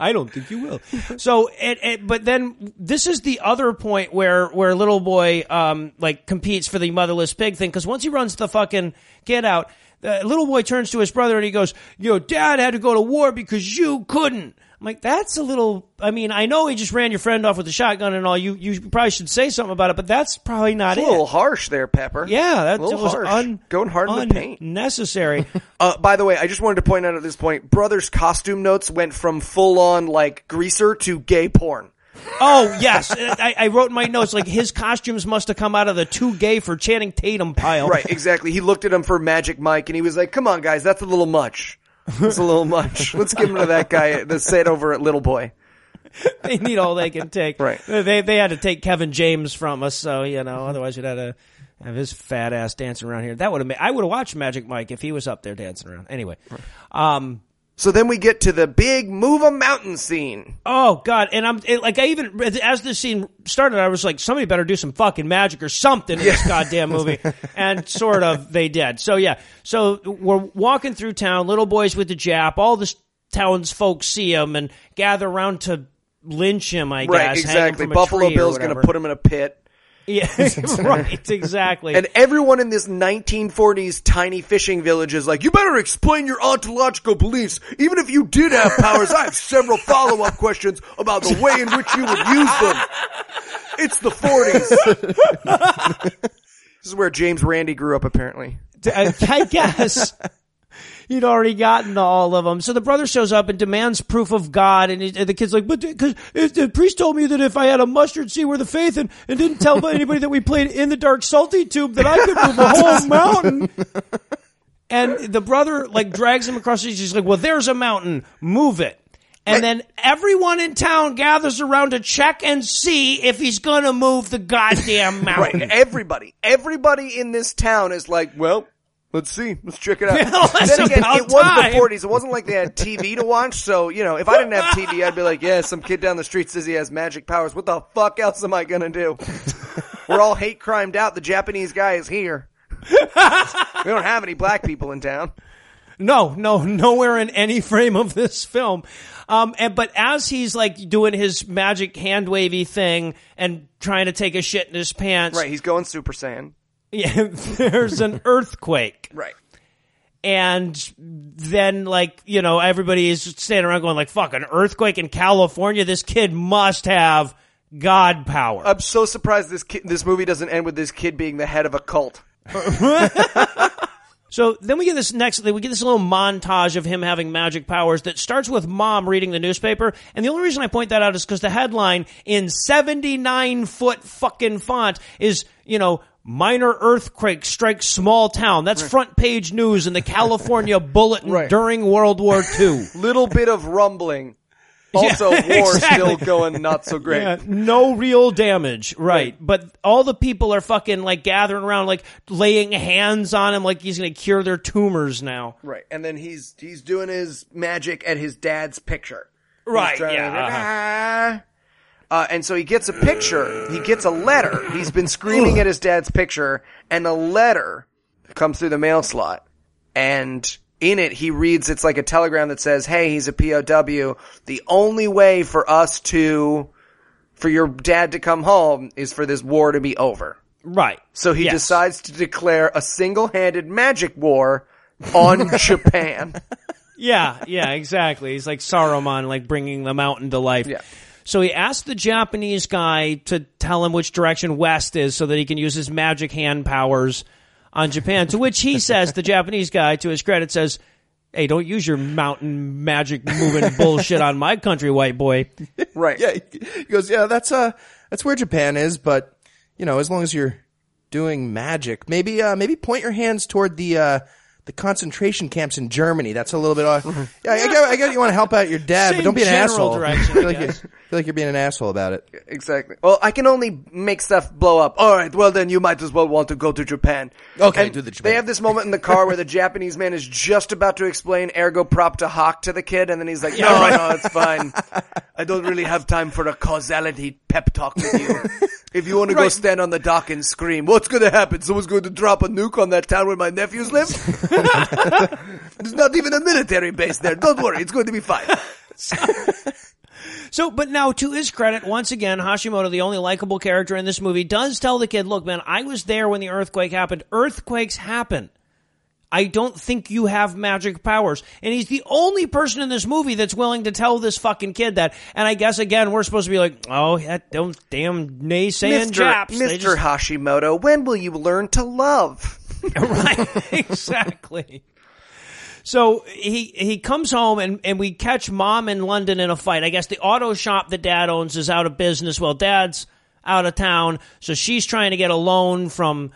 I don't think you will. So, it, it, but then this is the other point where where little boy um like competes for the motherless pig thing because once he runs the fucking kid out, the little boy turns to his brother and he goes, "Yo, dad had to go to war because you couldn't." I'm like, that's a little. I mean, I know he just ran your friend off with a shotgun and all. You you probably should say something about it, but that's probably not A it. little harsh there, Pepper. yeah, that a little was harsh. un, Going hard in the paint. Necessary. Uh, by the way, I just wanted to point out at this point, Brothers costume notes went from full on like greaser to gay porn. Oh yes, I, I wrote in my notes like his costumes must have come out of the too gay for Channing Tatum pile. Right, exactly. He looked at him for Magic Mike and he was like, "Come on, guys, that's a little much. That's a little much. Let's give him to that guy that sat over at Little Boy." they need all they can take. Right. They they had to take Kevin James from us, so you know. Otherwise, you'd have to have his fat ass dancing around here. That would have. Made, I would have watched Magic Mike if he was up there dancing around. Anyway, um. So then we get to the big move a mountain scene. Oh God! And I'm it, like, I even as this scene started, I was like, somebody better do some fucking magic or something in this goddamn movie. and sort of, they did. So yeah. So we're walking through town. Little boys with the Jap. All the townsfolk see him and gather around to lynch him. I Right, guess. him exactly. Buffalo Bill's going to put him in a pit. Yeah, right, exactly. And everyone in this 1940s tiny fishing village is like, you better explain your ontological beliefs. Even if you did have powers, I have several follow-up questions about the way in which you would use them. It's the 40s. this is where James Randi grew up, apparently. I, uh, I guess he'd already gotten to all of them. So the brother shows up and demands proof of God, and, he, and the kid's like, "But because the priest told me that if I had a mustard seed worth of faith and, and didn't tell anybody that we played in the dark salty tube, that I could move a whole mountain." And the brother like drags him across the street. He's like, "Well, there's a mountain. Move it." And then everyone in town gathers around to check and see if he's gonna move the goddamn Right. mountain. Everybody, everybody in this town is like, well, let's see, let's check it out. Then again, it was time. the 40s. It wasn't like they had TV to watch. So, you know, if I didn't have TV, I'd be like, yeah, some kid down the street says he has magic powers. What the fuck else am I gonna do? We're all hate crimed out. The Japanese guy is here. we don't have any black people in town. No, no, nowhere in any frame of this film. Um, and but as he's like doing his magic hand wavy thing and trying to take a shit in his pants, Right, he's going Super Saiyan. yeah, there's an earthquake. Right. and then like you know everybody is standing around going like fuck an earthquake in california this kid must have god power I'm so surprised this kid, this movie doesn't end with this kid being the head of a cult. so then we get this next we get this little montage of him having magic powers that starts with mom reading the newspaper and the only reason i point that out is because the headline in 79 foot fucking font is you know minor earthquake strikes small town that's front page news in the california bulletin Right. during world war ii Little bit of rumbling. Also, war exactly. still going not so great. Yeah, no real damage, right. But all the people are fucking like gathering around, like laying hands on him, like he's gonna cure their tumors now. Right, and then he's he's doing his magic at his dad's picture. He's Right, trying to- yeah, uh-huh. Ah. Uh, and so he gets a picture. He gets a letter. He's been screaming at his dad's picture, and a letter comes through the mail slot. And in it, he reads it's like a telegram that says, "Hey, he's a POW. The only way for us to, for your dad to come home, is for this war to be over." Right. So he Yes. decides to declare a single-handed magic war on Japan. Yeah, yeah, exactly. He's like Saruman, like bringing the mountain to life. Yeah. So he asked the Japanese guy to tell him which direction west is so that he can use his magic hand powers on Japan. To which he says, the Japanese guy, to his credit, says, Hey, don't use your mountain magic moving bullshit on my country, white boy. Right. Yeah, he goes, yeah, that's uh, that's where Japan is, but you know, as long as you're doing magic, maybe uh, maybe point your hands toward the uh, the concentration camps in Germany. That's a little bit off. Mm-hmm. Yeah, I get, I get you want to help out your dad, Same but don't be an general asshole. direction, I feel like, you, guess. feel like you're being an asshole about it. Exactly. Well, I can only make stuff blow up. All right. Well, then you might as well want to go to Japan. Okay, And do the Japan. They have this moment in the car where the Japanese man is just about to explain ergo propter hoc to the kid, and then he's like, "No, no, it's fine. I don't really have time for a causality pep talk with you. If you want to go stand on the dock and scream, what's going to happen? Someone's going to drop a nuke on that town where my nephews live. There's not even a military base there. Don't worry, it's going to be fine." So, but now to his credit, once again, Hashimoto, the only likable character in this movie, does tell the kid, look, man, I was there when the earthquake happened. Earthquakes happen. I don't think you have magic powers. And he's the only person in this movie that's willing to tell this fucking kid that. And I guess again, we're supposed to be like, oh, that don't damn naysaying Mr. Japs. Mr. just- Hashimoto, when will you learn to love? right exactly. So he he comes home and and we catch mom in london in a fight. I guess the auto shop that dad owns is out of business. Well dad's out of town so she's trying to get a loan from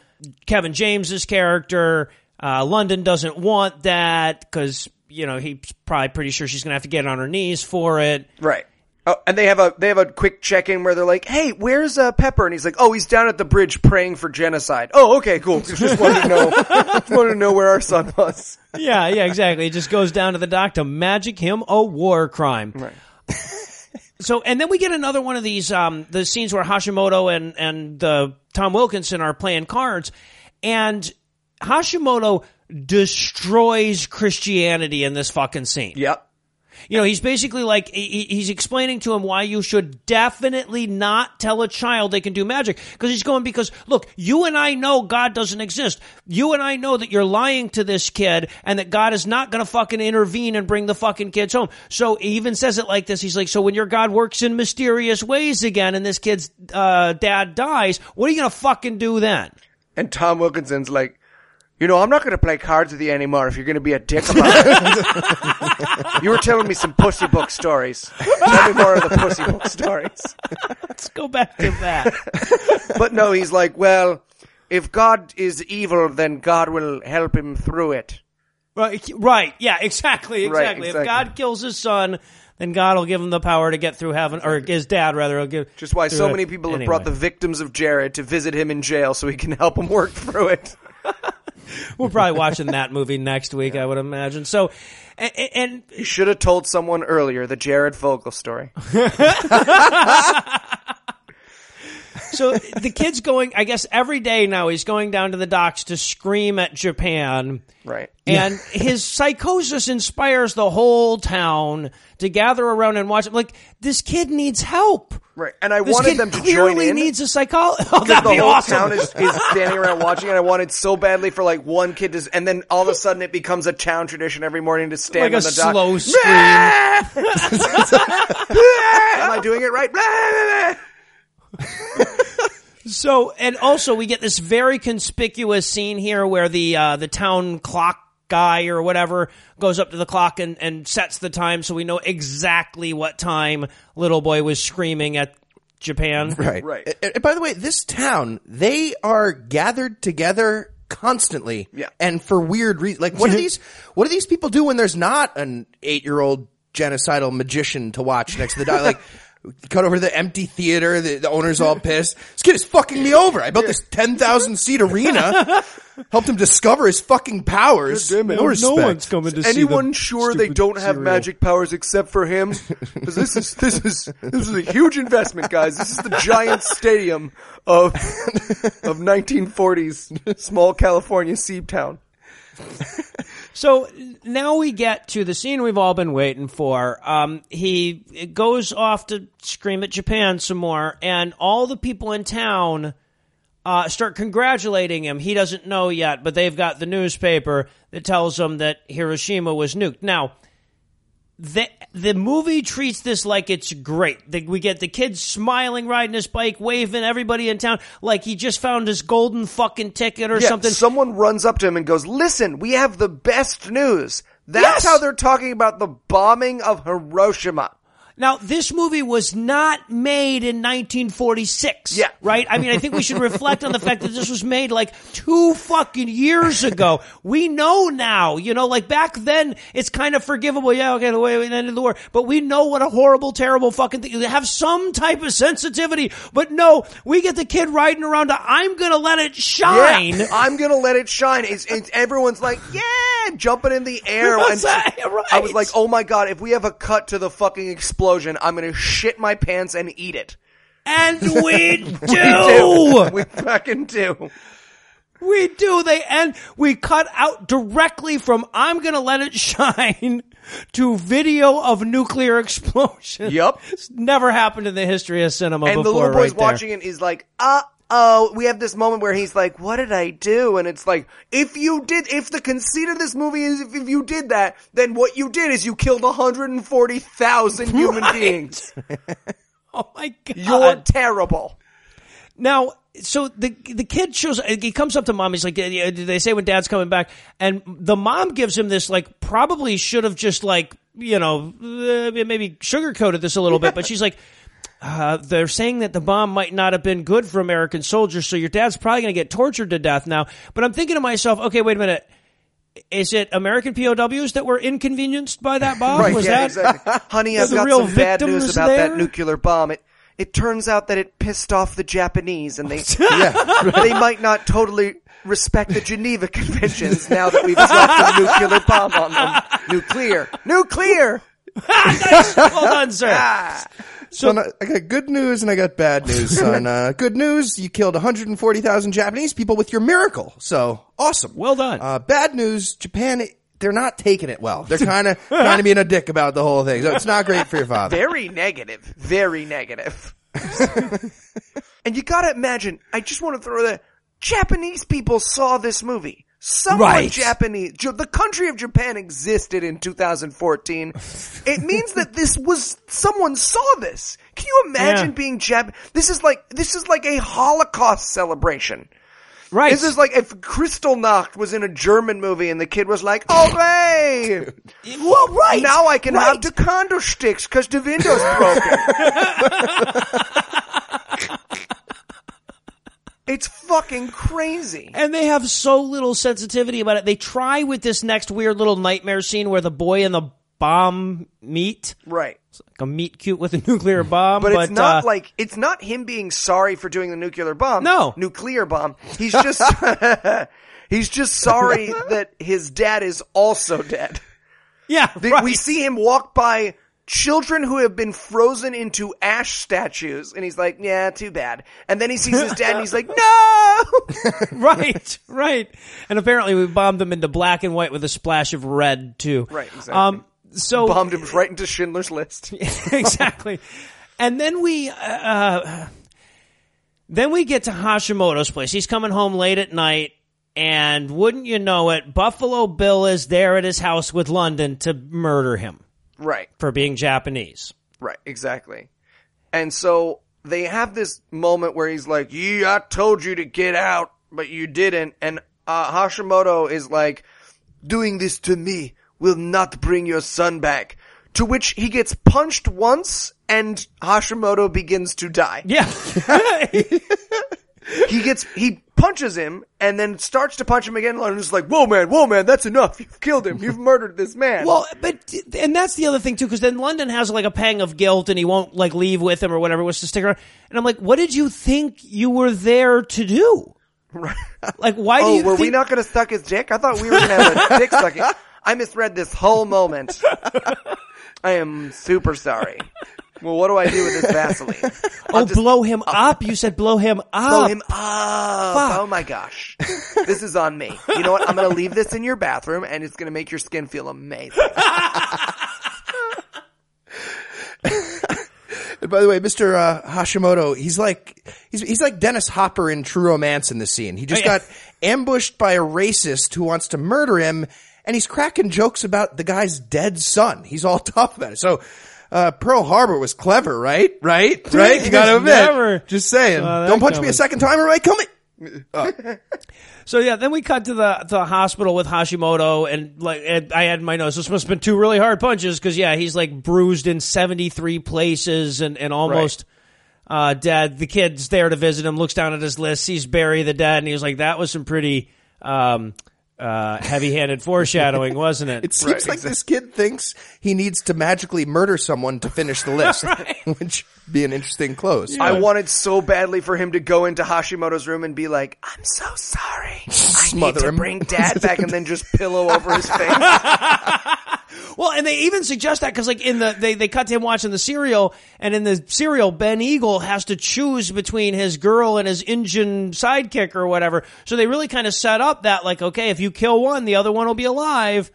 kevin james's character. Uh, london doesn't want that because you know he's probably pretty sure she's gonna have to get on her knees for it. Right. Oh, and they have a they have a quick check in where they're like, "Hey, where's uh, Pepper?" And he's like, "Oh, he's down at the bridge praying for genocide." Oh, okay, cool. Just wanted to know, just wanted to know where our son was. yeah yeah exactly it just goes down to the dock to magic him a war crime Right. So, and then we get another one of these, um, the scenes where Hashimoto and, and, uh, Tom Wilkinson are playing cards and Hashimoto destroys Christianity in this fucking scene. Yep. You know, he's basically like, he's explaining to him why you should definitely not tell a child they can do magic. Because he's going, because look, you and I know God doesn't exist. You and I know that you're lying to this kid and that God is not going to fucking intervene and bring the fucking kids home. So he even says it like this. He's like, so when your God works in mysterious ways again and this kid's, uh, dad dies, what are you going to fucking do then? And Tom Wilkinson's like, you know, I'm not going to play cards with you anymore if you're going to be a dick about it. you were telling me some pussy book stories. Tell me more of the pussy book stories. Let's go back to that. But no, he's like, well, if God is evil, then God will help him through it. Right, right. Yeah, exactly, Right, exactly. If. God kills his son, then God will give him the power to get through heaven, or his dad rather. Will give Just why so it. many people have Anyway. brought the victims of Jared to visit him in jail so he can help them work through it. We're probably watching that movie next week, I would imagine. So, and, and You should have told someone earlier the Jared Fogle story. So the kid's going, I guess every day now he's going down to the docks to scream at Japan. Right. And his psychosis inspires the whole town to gather around and watch him. Like, this kid needs help. Right. And I This wanted them to join clearly in. needs a psychologist. Oh, that'd the be whole awesome. town is, is standing around watching, and I wanted so badly for like one kid to, and then all of a sudden it becomes a town tradition every morning to stand like on the dock. slow scream. Am I doing it right? So, and also we get this very conspicuous scene here where the uh, the town clock guy or whatever goes up to the clock and, and sets the time so we know exactly what time little boy was screaming at Japan. Right. Right. And- And by the way, this town, they are gathered together constantly. Yeah. And for weird reasons. Like, what do these, what do these people do when there's not an eight year old genocidal magician to watch next to the dog? Like, cut over to the empty theater, the, the owner's all pissed. This kid is fucking me over. I built this 10,000 seat arena, helped him discover his fucking powers. God damn it. No No respect. one's coming to see Anyone the sure they stupid don't have cereal. magic powers except for him? Because this is this is this is a huge investment, guys. This is the giant stadium of of 1940s small California seed town. So now we get to the scene we've all been waiting for. Um, he goes off to scream at Japan some more, and all the people in town uh, start congratulating him. He doesn't know yet, but they've got the newspaper that tells him that Hiroshima was nuked. Now, the the movie treats this like it's great. The, we get the kid smiling, riding his bike, waving everybody in town like he just found his golden fucking ticket or Yeah, something. someone runs up to him and goes, "Listen, we have the best news." That's Yes! how they're talking about the bombing of Hiroshima. Now, this movie was not made in 1946. Yeah. Right? I mean, I think we should reflect on the fact that this was made like two fucking years ago. We know now, you know, like back then, it's kind of forgivable. Yeah, okay, the way we ended the war. But we know what a horrible, terrible fucking thing. They have some type of sensitivity. But no, we get the kid riding around to, I'm gonna let it shine. Yeah, I'm gonna let it shine. It's, it's everyone's like, yeah, jumping in the air. And? Right. I was like, oh my god, if we have a cut to the fucking explosion, I'm gonna shit my pants and eat it. And we do! We fucking do. We do. They and we cut out directly from "I'm gonna let it shine" to video of nuclear explosion. Yep, It's never happened in the history of cinema And the little boy's right watching it. He's like, uh oh. We have this moment where he's like, what did I do? And it's like, if you did, if the conceit of this movie is if, if you did that, then what you did is you killed 140,000 human beings. Oh my god! You're terrible. Now, so the the kid shows. He comes up to mom. He's like, "Yeah, "They say when dad's coming back," and the mom gives him this like probably should have just like you know uh, maybe sugarcoated this a little bit, but she's like. Uh, they're saying that the bomb might not have been good for American soldiers, so your dad's probably going to get tortured to death now. But I'm thinking to myself, okay, wait a minute. Is it American POWs that were inconvenienced by that bomb? Right, Was yeah, that exactly. Honey, I've got real some bad news about there? that nuclear bomb. It it turns out that it pissed off the Japanese, and they they might not totally respect the Geneva Conventions now that we've dropped a nuclear bomb on them. Nuclear, nuclear. nice? Well done, sir. So I got good news and I got bad news, son. Uh, good news, you killed 140,000 Japanese people with your miracle. So awesome. Well done. Uh, bad news, Japan, they're not taking it well. They're kind of kind of being a dick about the whole thing. So it's not great for your father. Very negative. Very negative. and you gotta imagine, I just want to throw that Japanese people saw this movie. Someone Right. Japanese, the country of Japan existed in 2014. it means that this was, someone saw this. Can you imagine Yeah. being Jap? This is like, this is like a Holocaust celebration. right. This is like if Kristallnacht was in a German movie and the kid was like, "Oh, hey, well, right. now I can right. have the condo sticks because the window's broken." it's fucking crazy. and they have so little sensitivity about it. They try with this next weird little nightmare scene where the boy and the bomb meet, Right. It's like a meet cute with a nuclear bomb. But, it's not uh, like it's not him being sorry for doing the nuclear bomb. No. nuclear bomb. He's just he's just sorry that his dad is also dead. yeah, The- right. We see him walk by children who have been frozen into ash statues. And he's like, yeah, too bad. And then he sees his dad and he's like, no! right, right. And apparently we bombed them into black and white with a splash of red too. Right, exactly. Um, so Bombed him right into Schindler's List. exactly. And then we, uh, uh, then we get to Hashimoto's place. He's coming home late at night, and wouldn't you know it, Buffalo Bill is there at his house with London to murder him Right. for being Japanese. Right, exactly. And so they have this moment where he's like, "Yeah, I told you to get out, but you didn't." And uh, Hashimoto is like, "Doing this to me will not bring your son back." To which he gets punched once, and Hashimoto begins to die. Yeah. He gets he punches him, and then starts to punch him again. And is like, "Whoa, man! Whoa, man! That's enough! You've killed him! You've murdered this man!" well, but, and that's the other thing too, because then London has like a pang of guilt and he won't like leave with him or whatever, was to stick around. And I'm like, what did you think you were there to do? Right. Like, why do oh, you? Oh, were we not going to suck his dick? I thought we were going to have a dick sucking. I misread this whole moment. I am super sorry. Well, what do I do with this Vaseline? Oh, blow him up. You said blow him up. Blow him up. Oh my gosh. This is on me. You know what? I'm going to leave this in your bathroom and it's going to make your skin feel amazing. And by the way, Mr. Uh, Hashimoto, he's like he's he's like Dennis Hopper in True Romance in the scene. He just Oh, yeah. got ambushed by a racist who wants to murder him, and he's cracking jokes about the guy's dead son. He's all tough about it. So. Uh, Pearl Harbor was clever, right? Right? Right? You gotta admit. Never Just saying. saw Don't punch me coming. a second time or I kill me. So yeah, then we cut to the to the hospital with Hashimoto, and like and I had in my notes. This must have been two really hard punches because yeah, he's like bruised in seventy three places and and almost uh, dead. The kid's there to visit him, looks down at his list, sees Barry the dead, and he was like, "That was some pretty." Um, uh, heavy-handed foreshadowing, wasn't it? It seems like this kid thinks he needs to magically murder someone to finish the list, which would be an interesting close. I wanted so badly for him to go into Hashimoto's room and be like, I'm so sorry. I need Smother to him. bring dad back and then just pillow over his face. Well, and they even suggest that because, like, in the they they cut to him watching the serial, and in the serial, Ben Eagle has to choose between his girl and his Indian sidekick or whatever. So they really kind of set up that, like, okay, if you kill one, the other one will be alive.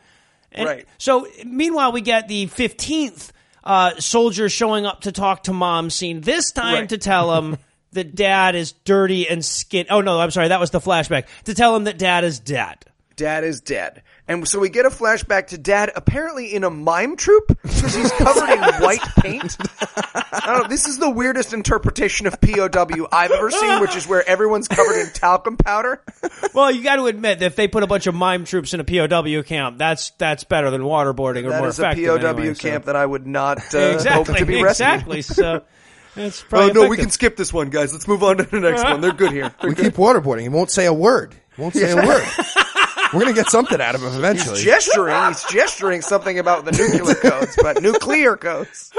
And Right. So meanwhile, we get the fifteenth uh, soldier showing up to talk to mom scene. This time Right. to tell him. That dad is dirty and skin. Oh no, I'm sorry. That was the flashback. To tell him that dad is dead. Dad is dead. And so we get a flashback to dad apparently in a mime troupe because he's covered in white paint. I don't know. This is the weirdest interpretation of POW I've ever seen, which is where everyone's covered in talcum powder. Well, you got to admit that if they put a bunch of mime troops in a POW camp, that's that's better than waterboarding or That more is a POW effective. anyway, so- camp that I would not uh, exactly, hope to be rescued. exactly. So that's Oh probably no, we can skip this one, guys. Let's move on to the next one. They're good here. They're we good. keep waterboarding. He won't say a word. He won't say a word. We're gonna get something out of him eventually. He's gesturing. He's gesturing something about the nuclear codes, but nuclear codes.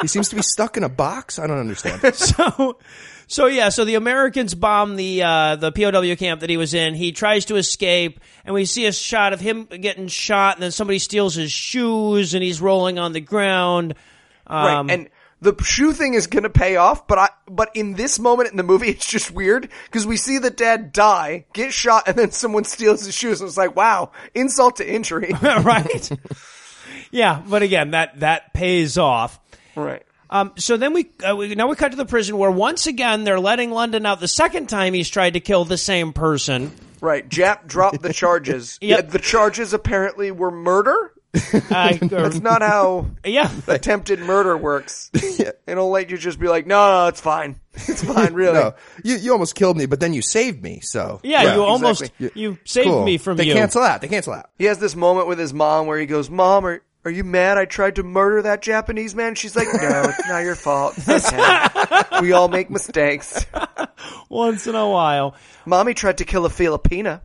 he seems to be stuck in a box. I don't understand. so so yeah, so the Americans bomb the uh, the POW camp that he was in. He tries to escape, and we see a shot of him getting shot, and then somebody steals his shoes, and he's rolling on the ground. Right. Um, and the shoe thing is going to pay off, but I, but in this moment in the movie, it's just weird because we see the dad die, get shot, and then someone steals his shoes. And it's like, wow, insult to injury. right? yeah, but again, that that pays off. right. Um, so then we, uh, we now we cut to the prison where once again they're letting London out. The second time he's tried to kill the same person. Right. Jap dropped the charges. Yep. Yeah, the charges apparently were murder. Or- um, That's not how yeah, attempted murder works. It'll let you just be like, no, no, it's fine. It's fine, really. No, you you almost killed me, but then you saved me. So yeah. you almost you saved Cool. me from they you. cancel out. They cancel out. He has this moment with his mom where he goes, Mom, are, are you mad I tried to murder that Japanese man? She's like, No, it's not your fault. Okay. we all make mistakes. once in a while. Mommy tried to kill a Filipina.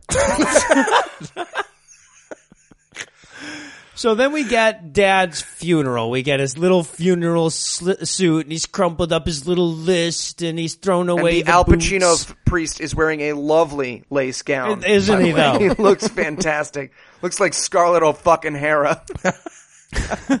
So then we get Dad's funeral. We get his little funeral sli- suit, and he's crumpled up his little list, and he's thrown And away the Al. Pacino f- priest is wearing a lovely lace gown. Isn't he, though? He looks fantastic. Looks like Scarlett O'Fucking Hera.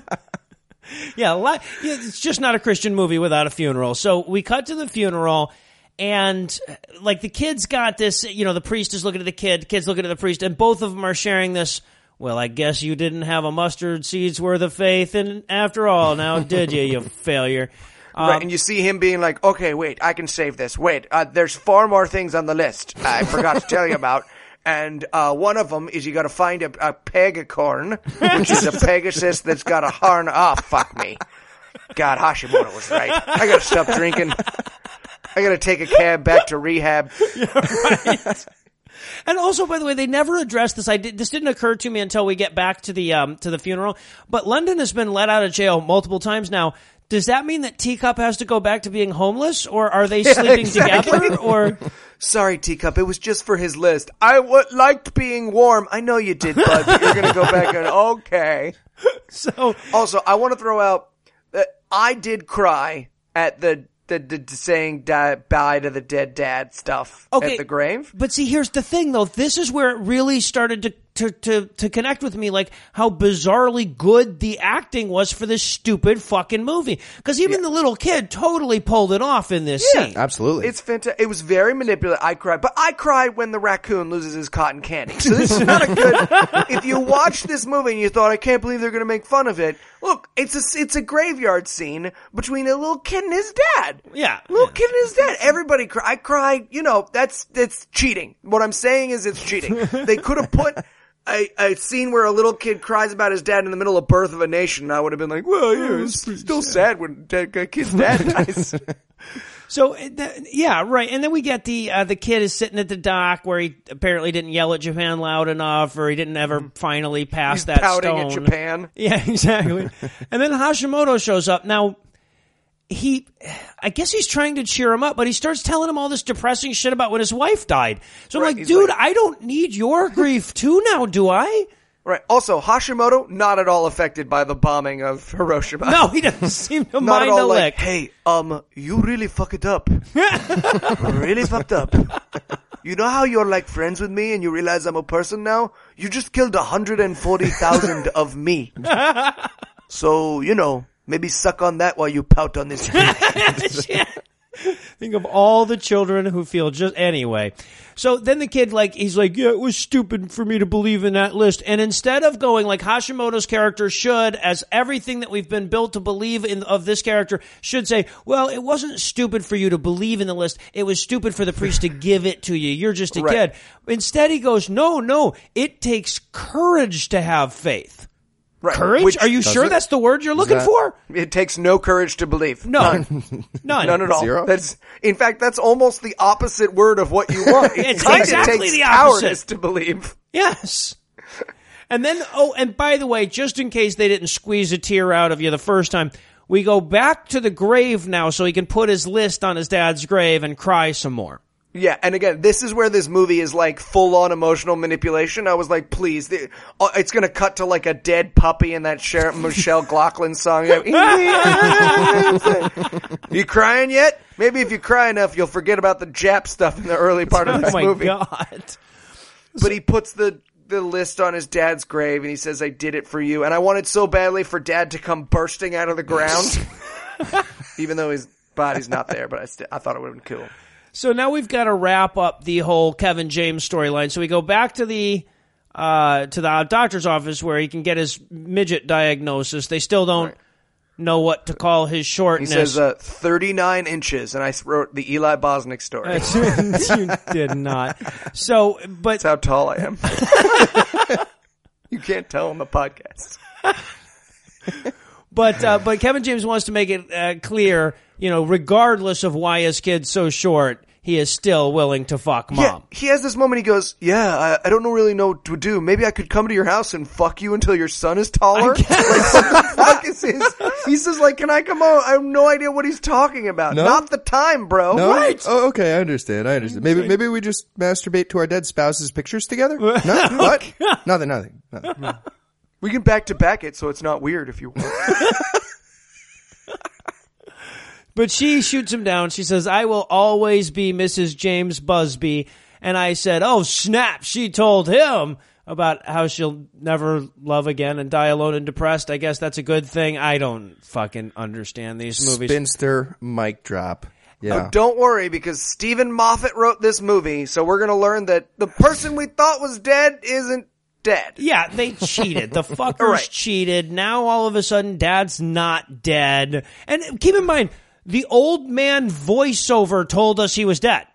yeah, yeah, it's just not a Christian movie without a funeral. So we cut to the funeral, and like the kids got this. You know, the priest is looking at the kid, the kids looking at the priest, and both of them are sharing this. Well, I guess you didn't have a mustard seed's worth of faith, and after all, now did you, you failure? right, and you see him being like, "Okay, wait, I can save this. Wait, uh, there's far more things on the list I forgot to tell you about." And uh, one of them is you got to find a, a pegacorn, which is a Pegasus that's got a horn. Oh, fuck me. God, Hashimoto was right. I got to stop drinking. I got to take a cab back to rehab. And also, by the way, they never addressed this. I did, this didn't occur to me until we get back to the um, to the funeral. But London has been let out of jail multiple times now. Does that mean that Teacup has to go back to being homeless, or are they sleeping exactly. together? Or Sorry, Teacup. It was just for his list. I w- liked being warm. I know you did, bud, but you're going to go back and okay. so Also, I want to throw out that I did cry at the the, the, saying die, bye to the dead dad stuff Okay. at the grave. But see, here's the thing, though. This is where it really started to, to, to, to connect with me, like how bizarrely good the acting was for this stupid fucking movie. Because even the little kid totally pulled it off in this scene. Absolutely. It's fantastic. It was very manipulative. I cried, but I cried when the raccoon loses his cotton candy. So this is not a good. if you watch this movie and you thought, I can't believe they're going to make fun of it. Look, it's a it's a graveyard scene between a little kid and his dad. Yeah. little kid and his dad. Everybody cry. I cried. You know, that's that's cheating. What I'm saying is, it's cheating. they could have put. A, a scene where a little kid cries about his dad in the middle of Birth of a Nation, and I would have been like, well, yeah, it's still sad when dad, a kid's dad dies. So uh, yeah, right. And then we get the uh, the kid is sitting at the dock where he apparently didn't yell at Japan loud enough, or he didn't ever finally pass that pouting stone. at Japan. Yeah, exactly. and then Hashimoto shows up. Now, he, I guess he's trying to cheer him up, but he starts telling him all this depressing shit about when his wife died. So I'm Right, like, dude, like- I don't need your grief too now, do I? Right. Also, Hashimoto not at all affected by the bombing of Hiroshima. No, he doesn't seem to not mind at a all. Like, lick. hey, um, you really fuck it up. really fucked up. You know how you're like friends with me and you realize I'm a person now? You just killed 140,000 of me. So, you know, maybe suck on that while you pout on this. Think of all the children who feel just anyway. So then the kid, like, he's like, yeah, it was stupid for me to believe in that list. And instead of going like Hashimoto's character should, as everything that we've been built to believe in of this character should say, well, it wasn't stupid for you to believe in the list. It was stupid for the priest to give it to you. You're just a Right. kid. Instead, he goes, no, no, it takes courage to have faith. Right. Courage? Which- Are you sure it? that's the word you're looking that- for? It takes no courage to believe. No. None. None. None at all. Zero? That's in fact that's almost the opposite word of what you want. It It's kinda exactly takes the opposite. cowardice to believe. Yes. And then, oh, and by the way, just in case they didn't squeeze a tear out of you the first time, we go back to the grave now so he can put his list on his dad's grave and cry some more. Yeah, and again, this is where this movie is like full on emotional manipulation. I was like, please, the, uh, it's gonna cut to like a dead puppy in that Cher- McLachlan song. you crying yet? Maybe if you cry enough, you'll forget about the Jap stuff in the early part of Oh my movie. god. But he puts the the list on his dad's grave and he says, "I did it for you." And I wanted so badly for Dad to come bursting out of the ground, even though his body's not there. But I, st- I thought it would have been cool. So now we've got to wrap up the whole Kevin James storyline. So we go back to the uh, to the doctor's office where he can get his midget diagnosis. They still don't know what to call his shortness. He says uh, 39 inches, and I wrote the Eli Bosnick story. That's you did not. So, but that's how tall I am. you can't tell on the podcast. But uh, but Kevin James wants to make it uh, clear, you know, regardless of why his kid's so short, he is still willing to fuck mom. Yeah, he has this moment. He goes, "Yeah, I, I don't know really know what to do. Maybe I could come to your house and fuck you until your son is taller." Like, what the fuck is his? He says, "Like, can I come over?" I have no idea what he's talking about. No? Not the time, bro. No? Right. Oh, okay. I understand. I understand. Maybe maybe we just masturbate to our dead spouses' pictures together. No, what? Nothing. Nothing. nothing. We can back to back it so it's not weird if you want. But she shoots him down. She says, "I will always be Mrs. James Busbee." And I said, "Oh snap!" She told him, about how she'll never love again and die alone and depressed. I guess that's a good thing. I don't fucking understand these movies. Spinster mic drop. Yeah. Oh, don't worry because Steven Moffat wrote this movie, so we're gonna learn that the person we thought was dead isn't dead. Yeah, they cheated. The fuckers Right. cheated. Now all of a sudden dad's not dead. And keep in mind, the old man voiceover told us he was dead.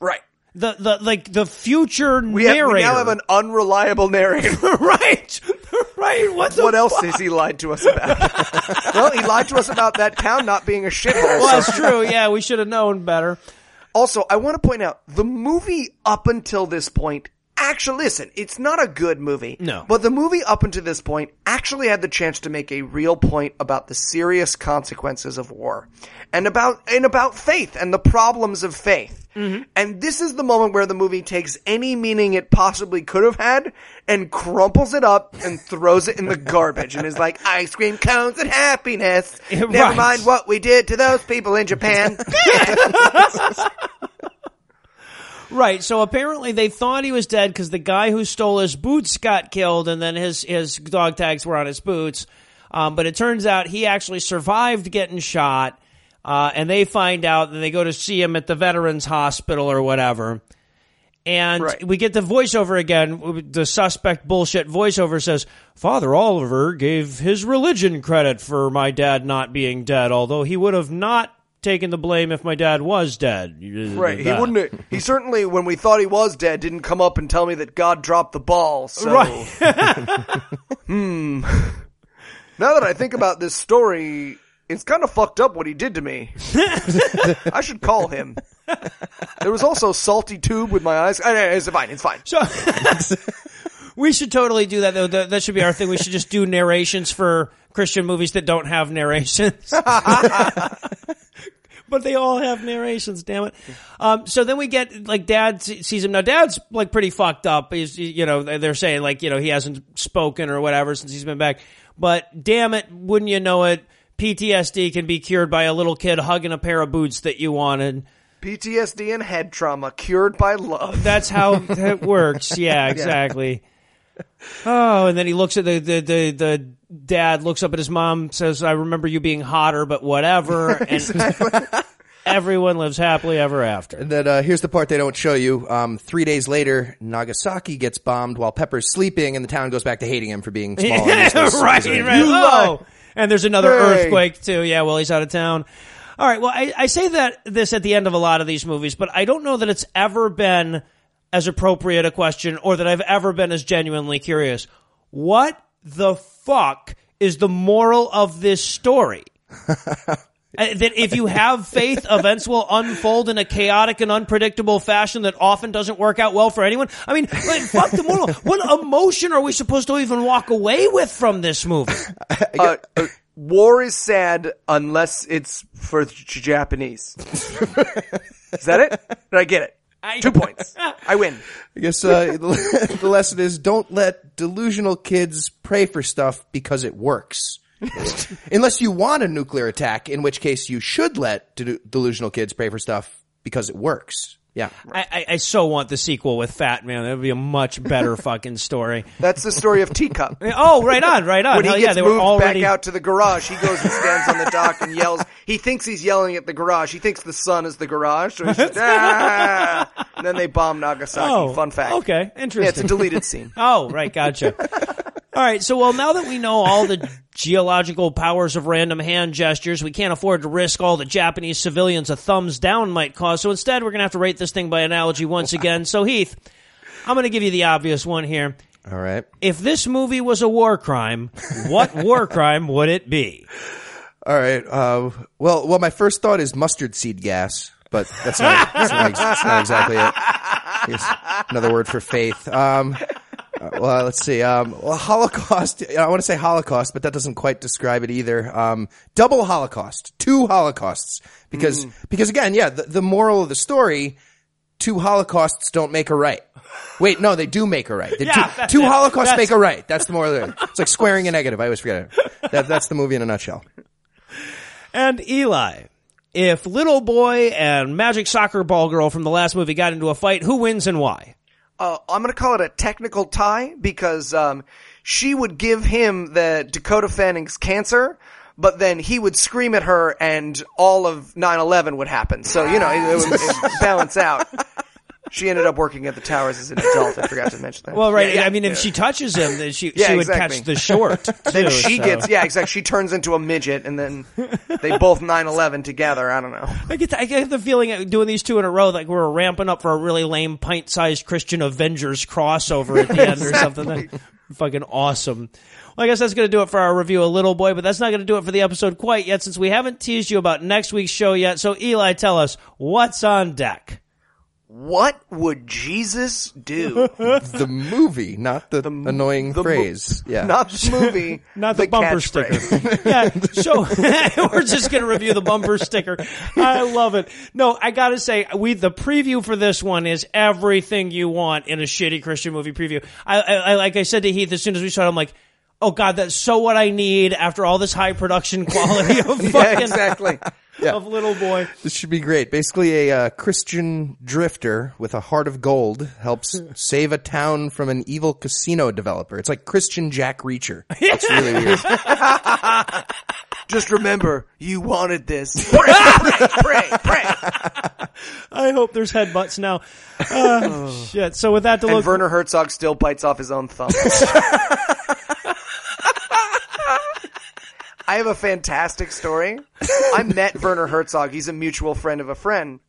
Right. The the like the future We, have, we now have an unreliable narrator. right. right. What what else has he lied to us about? well, he lied to us about that town not being a shithole. Well, that's true. Yeah, we should have known better. Also, I want to point out the movie up until this point. Actually, listen, it's not a good movie. No. But the movie up until this point actually had the chance to make a real point about the serious consequences of war and about, and about faith and the problems of faith. Mm-hmm. And this is the moment where the movie takes any meaning it possibly could have had and crumples it up and throws it in the garbage and is like, ice cream cones and happiness. Never Right. mind what we did to those people in Japan. Right. So apparently they thought he was dead because the guy who stole his boots got killed, and then his his dog tags were on his boots. Um, but it turns out he actually survived getting shot. Uh, and they find out, and they go to see him at the Veterans Hospital or whatever. And Right. we get the voiceover again. The suspect bullshit voiceover says, Father Oliver gave his religion credit for my dad not being dead, although he would have not taken the blame if my dad was dead. Right. He wouldn't. He certainly, when we thought he was dead, didn't come up and tell me that God dropped the ball. So, Right. hmm. Now that I think about this story, it's kind of fucked up what he did to me. I should call him. There was also salty tube with my eyes. Uh, It's fine. It's fine. So we should totally do that though. That, that should be our thing. We should just do narrations for Christian movies that don't have narrations. but they all have narrations, damn it. Um, so then we get like dad sees him. Now dad's like pretty fucked up. He's, you know, they're saying like, you know, he hasn't spoken or whatever since he's been back. But damn it, wouldn't you know it? PTSD can be cured by a little kid hugging a pair of boots that you wanted. PTSD and head trauma cured by love. That's how it works. Yeah, exactly. Oh, and then he looks at the, the the the dad looks up at his mom, says, "I remember you being hotter, but whatever." And everyone lives happily ever after. And then uh, here's the part they don't show you. Um, three days later, Nagasaki gets bombed while Pepper's sleeping, and the town goes back to hating him for being small. and useless. right, right. Oh, and there's another Hey. earthquake too. Yeah, well, he's out of town. All right. Well, I, I say that this at the end of a lot of these movies, but I don't know that it's ever been as appropriate a question or that I've ever been as genuinely curious. What the fuck is the moral of this story? That if you have faith, events will unfold in a chaotic and unpredictable fashion that often doesn't work out well for anyone. I mean, like, fuck the moral. What emotion are we supposed to even walk away with from this movie? Uh, uh, war is sad unless it's for Japanese. is that it? Did I get it? I- Two points. I win. I guess uh, the, the lesson is don't let delusional kids pray for stuff because it works. Unless you want a nuclear attack, in which case you should let de- delusional kids pray for stuff because it works. Yeah. I, I, I so want the sequel with Fat Man. That would be a much better fucking story. That's the story of Teacup. Oh, right on, right on. When Hell he yeah, gets they were moved already. back out to the garage, he goes and stands on the dock and yells. He thinks he's yelling at the garage. He thinks the sun is the garage. So he's just, ah! And then they bomb Nagasaki. Oh, Fun fact. okay, Yeah, interesting. it's a deleted scene. Oh, right, gotcha. All right, so well, now that we know all the geological powers of random hand gestures, we can't afford to risk all the Japanese civilians a thumbs down might cause. So instead, we're going to have to rate this thing by analogy once again. So Heath, I'm going to give you the obvious one here. All right. If this movie was a war crime, what war crime would it be? All right. Uh, well, well, my first thought is mustard seed gas, but that's not, that's not, that's not exactly it. Here's another word for faith. Um, uh, well, let's see. Um, well, Holocaust. I want to say Holocaust, but that doesn't quite describe it either. Um, double Holocaust, two Holocausts, because because again, yeah, the, the moral of the story: two Holocausts don't make a right. Wait, no, they do make a right. Yeah, two two. Holocausts That's- make a right. That's the moral of it. It's like squaring a negative. I always forget it. That, that's the movie in a nutshell. And Eli, if little boy and magic soccer ball girl from the last movie got into a fight, who wins and why? Uh, I'm going to call it a technical tie because um, she would give him the Dakota Fanning's cancer, but then he would scream at her and all of 9/11 would happen. So you know it, it would balance out. She ended up working at the towers as an adult. I forgot to mention that. Well, right. I mean, if she touches him, then she Yeah, she would exactly. catch the short. then she so. gets yeah exactly. She turns into a midget, and then they both 9/11 together. I don't know. I get, the, I get the feeling doing these two in a row, like we're ramping up for a really lame pint-sized Christian Avengers crossover at the end or something. Fucking awesome. Well, I guess that's going to do it for our review of Little Boy, but that's not going to do it for the episode quite yet, since we haven't teased you about next week's show yet. So, Eli, tell us what's on deck. What would Jesus do? the movie, not the, annoying the mo- phrase. yeah. Not the movie, Not the, bumper sticker. yeah, so we're just gonna review the bumper sticker. I love it. No, I gotta say, we the preview for this one is everything you want in a shitty Christian movie preview. I, I, I like I said to Heath as soon as we started, I'm like, oh god, that's so what I need after all this high production quality of fucking Yeah, exactly. of Little Boy. This should be great. Basically, a uh, Christian drifter with a heart of gold helps save a town from an evil casino developer. It's like Christian Jack Reacher. It's really weird. Just remember, you wanted this. Pray, pray, pray, pray. I hope there's headbutts now. Uh, shit. So with that to And look, Werner Herzog still bites off his own thumb. I have a fantastic story. I met Werner Herzog. He's a mutual friend of a friend.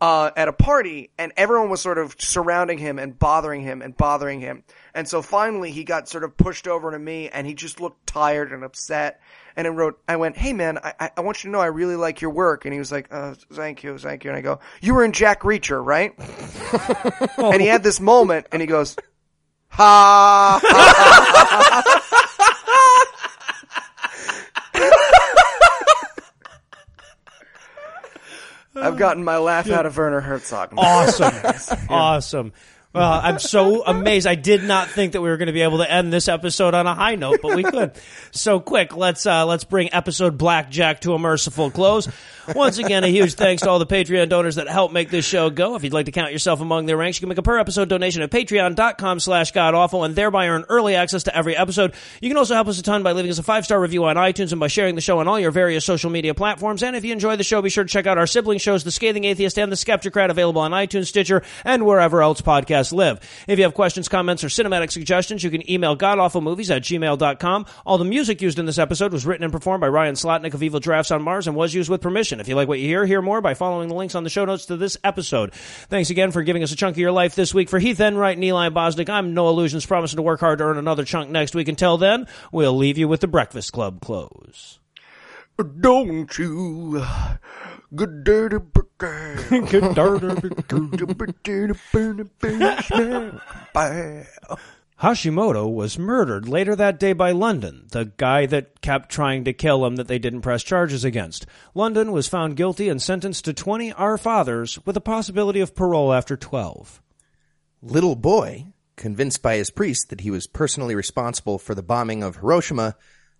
Uh, at a party, and everyone was sort of surrounding him and bothering him and bothering him. And so finally, he got sort of pushed over to me, and he just looked tired and upset. And I wrote, I went, "Hey man, I, I- want you to know I really like your work." And he was like, uh, "Thank you, thank you." And I go, "You were in Jack Reacher, right?" and he had this moment, and he goes, "Ha!" I've gotten my laugh out of Werner Herzog. awesome, awesome. Well, I'm so amazed. I did not think that we were going to be able to end this episode on a high note, but we could. So quick, let's uh, let's bring episode Blackjack to a merciful close. Once again, a huge thanks to all the Patreon donors that help make this show go. If you'd like to count yourself among their ranks, you can make a per episode donation at patreon.com slash godawful and thereby earn early access to every episode. You can also help us a ton by leaving us a five star review on iTunes and by sharing the show on all your various social media platforms. And if you enjoy the show, be sure to check out our sibling shows, The Scathing Atheist and The Skeptocrat, available on iTunes, Stitcher, and wherever else podcasts live. If you have questions, comments, or cinematic suggestions, you can email godawfulmovies at gmail.com. All the music used in this episode was written and performed by Ryan Slotnick of Evil Giraffes on Mars and was used with permission. If you like what you hear, hear more by following the links on the show notes to this episode. Thanks again for giving us a chunk of your life this week. For Heath Enright and Eli Bosnick, I'm Noah Lugeons, promising to work hard to earn another chunk next week. Until then, we'll leave you with the Breakfast Club close. Don't you, good dirty. Hashimoto was murdered later that day by London, the guy that kept trying to kill him that they didn't press charges against. London was found guilty and sentenced to 20 Our Fathers with a possibility of parole after 12. Little boy, convinced by his priest that he was personally responsible for the bombing of Hiroshima,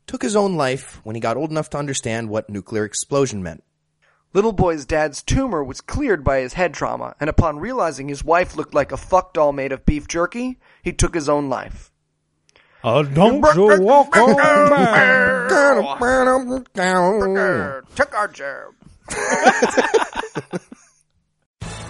took his own life when he got old enough to understand what nuclear explosion meant. Little boy's dad's tumor was cleared by his head trauma, and upon realizing his wife looked like a fuck doll made of beef jerky, he took his own life. Oh, don't you walk on back. Took our job.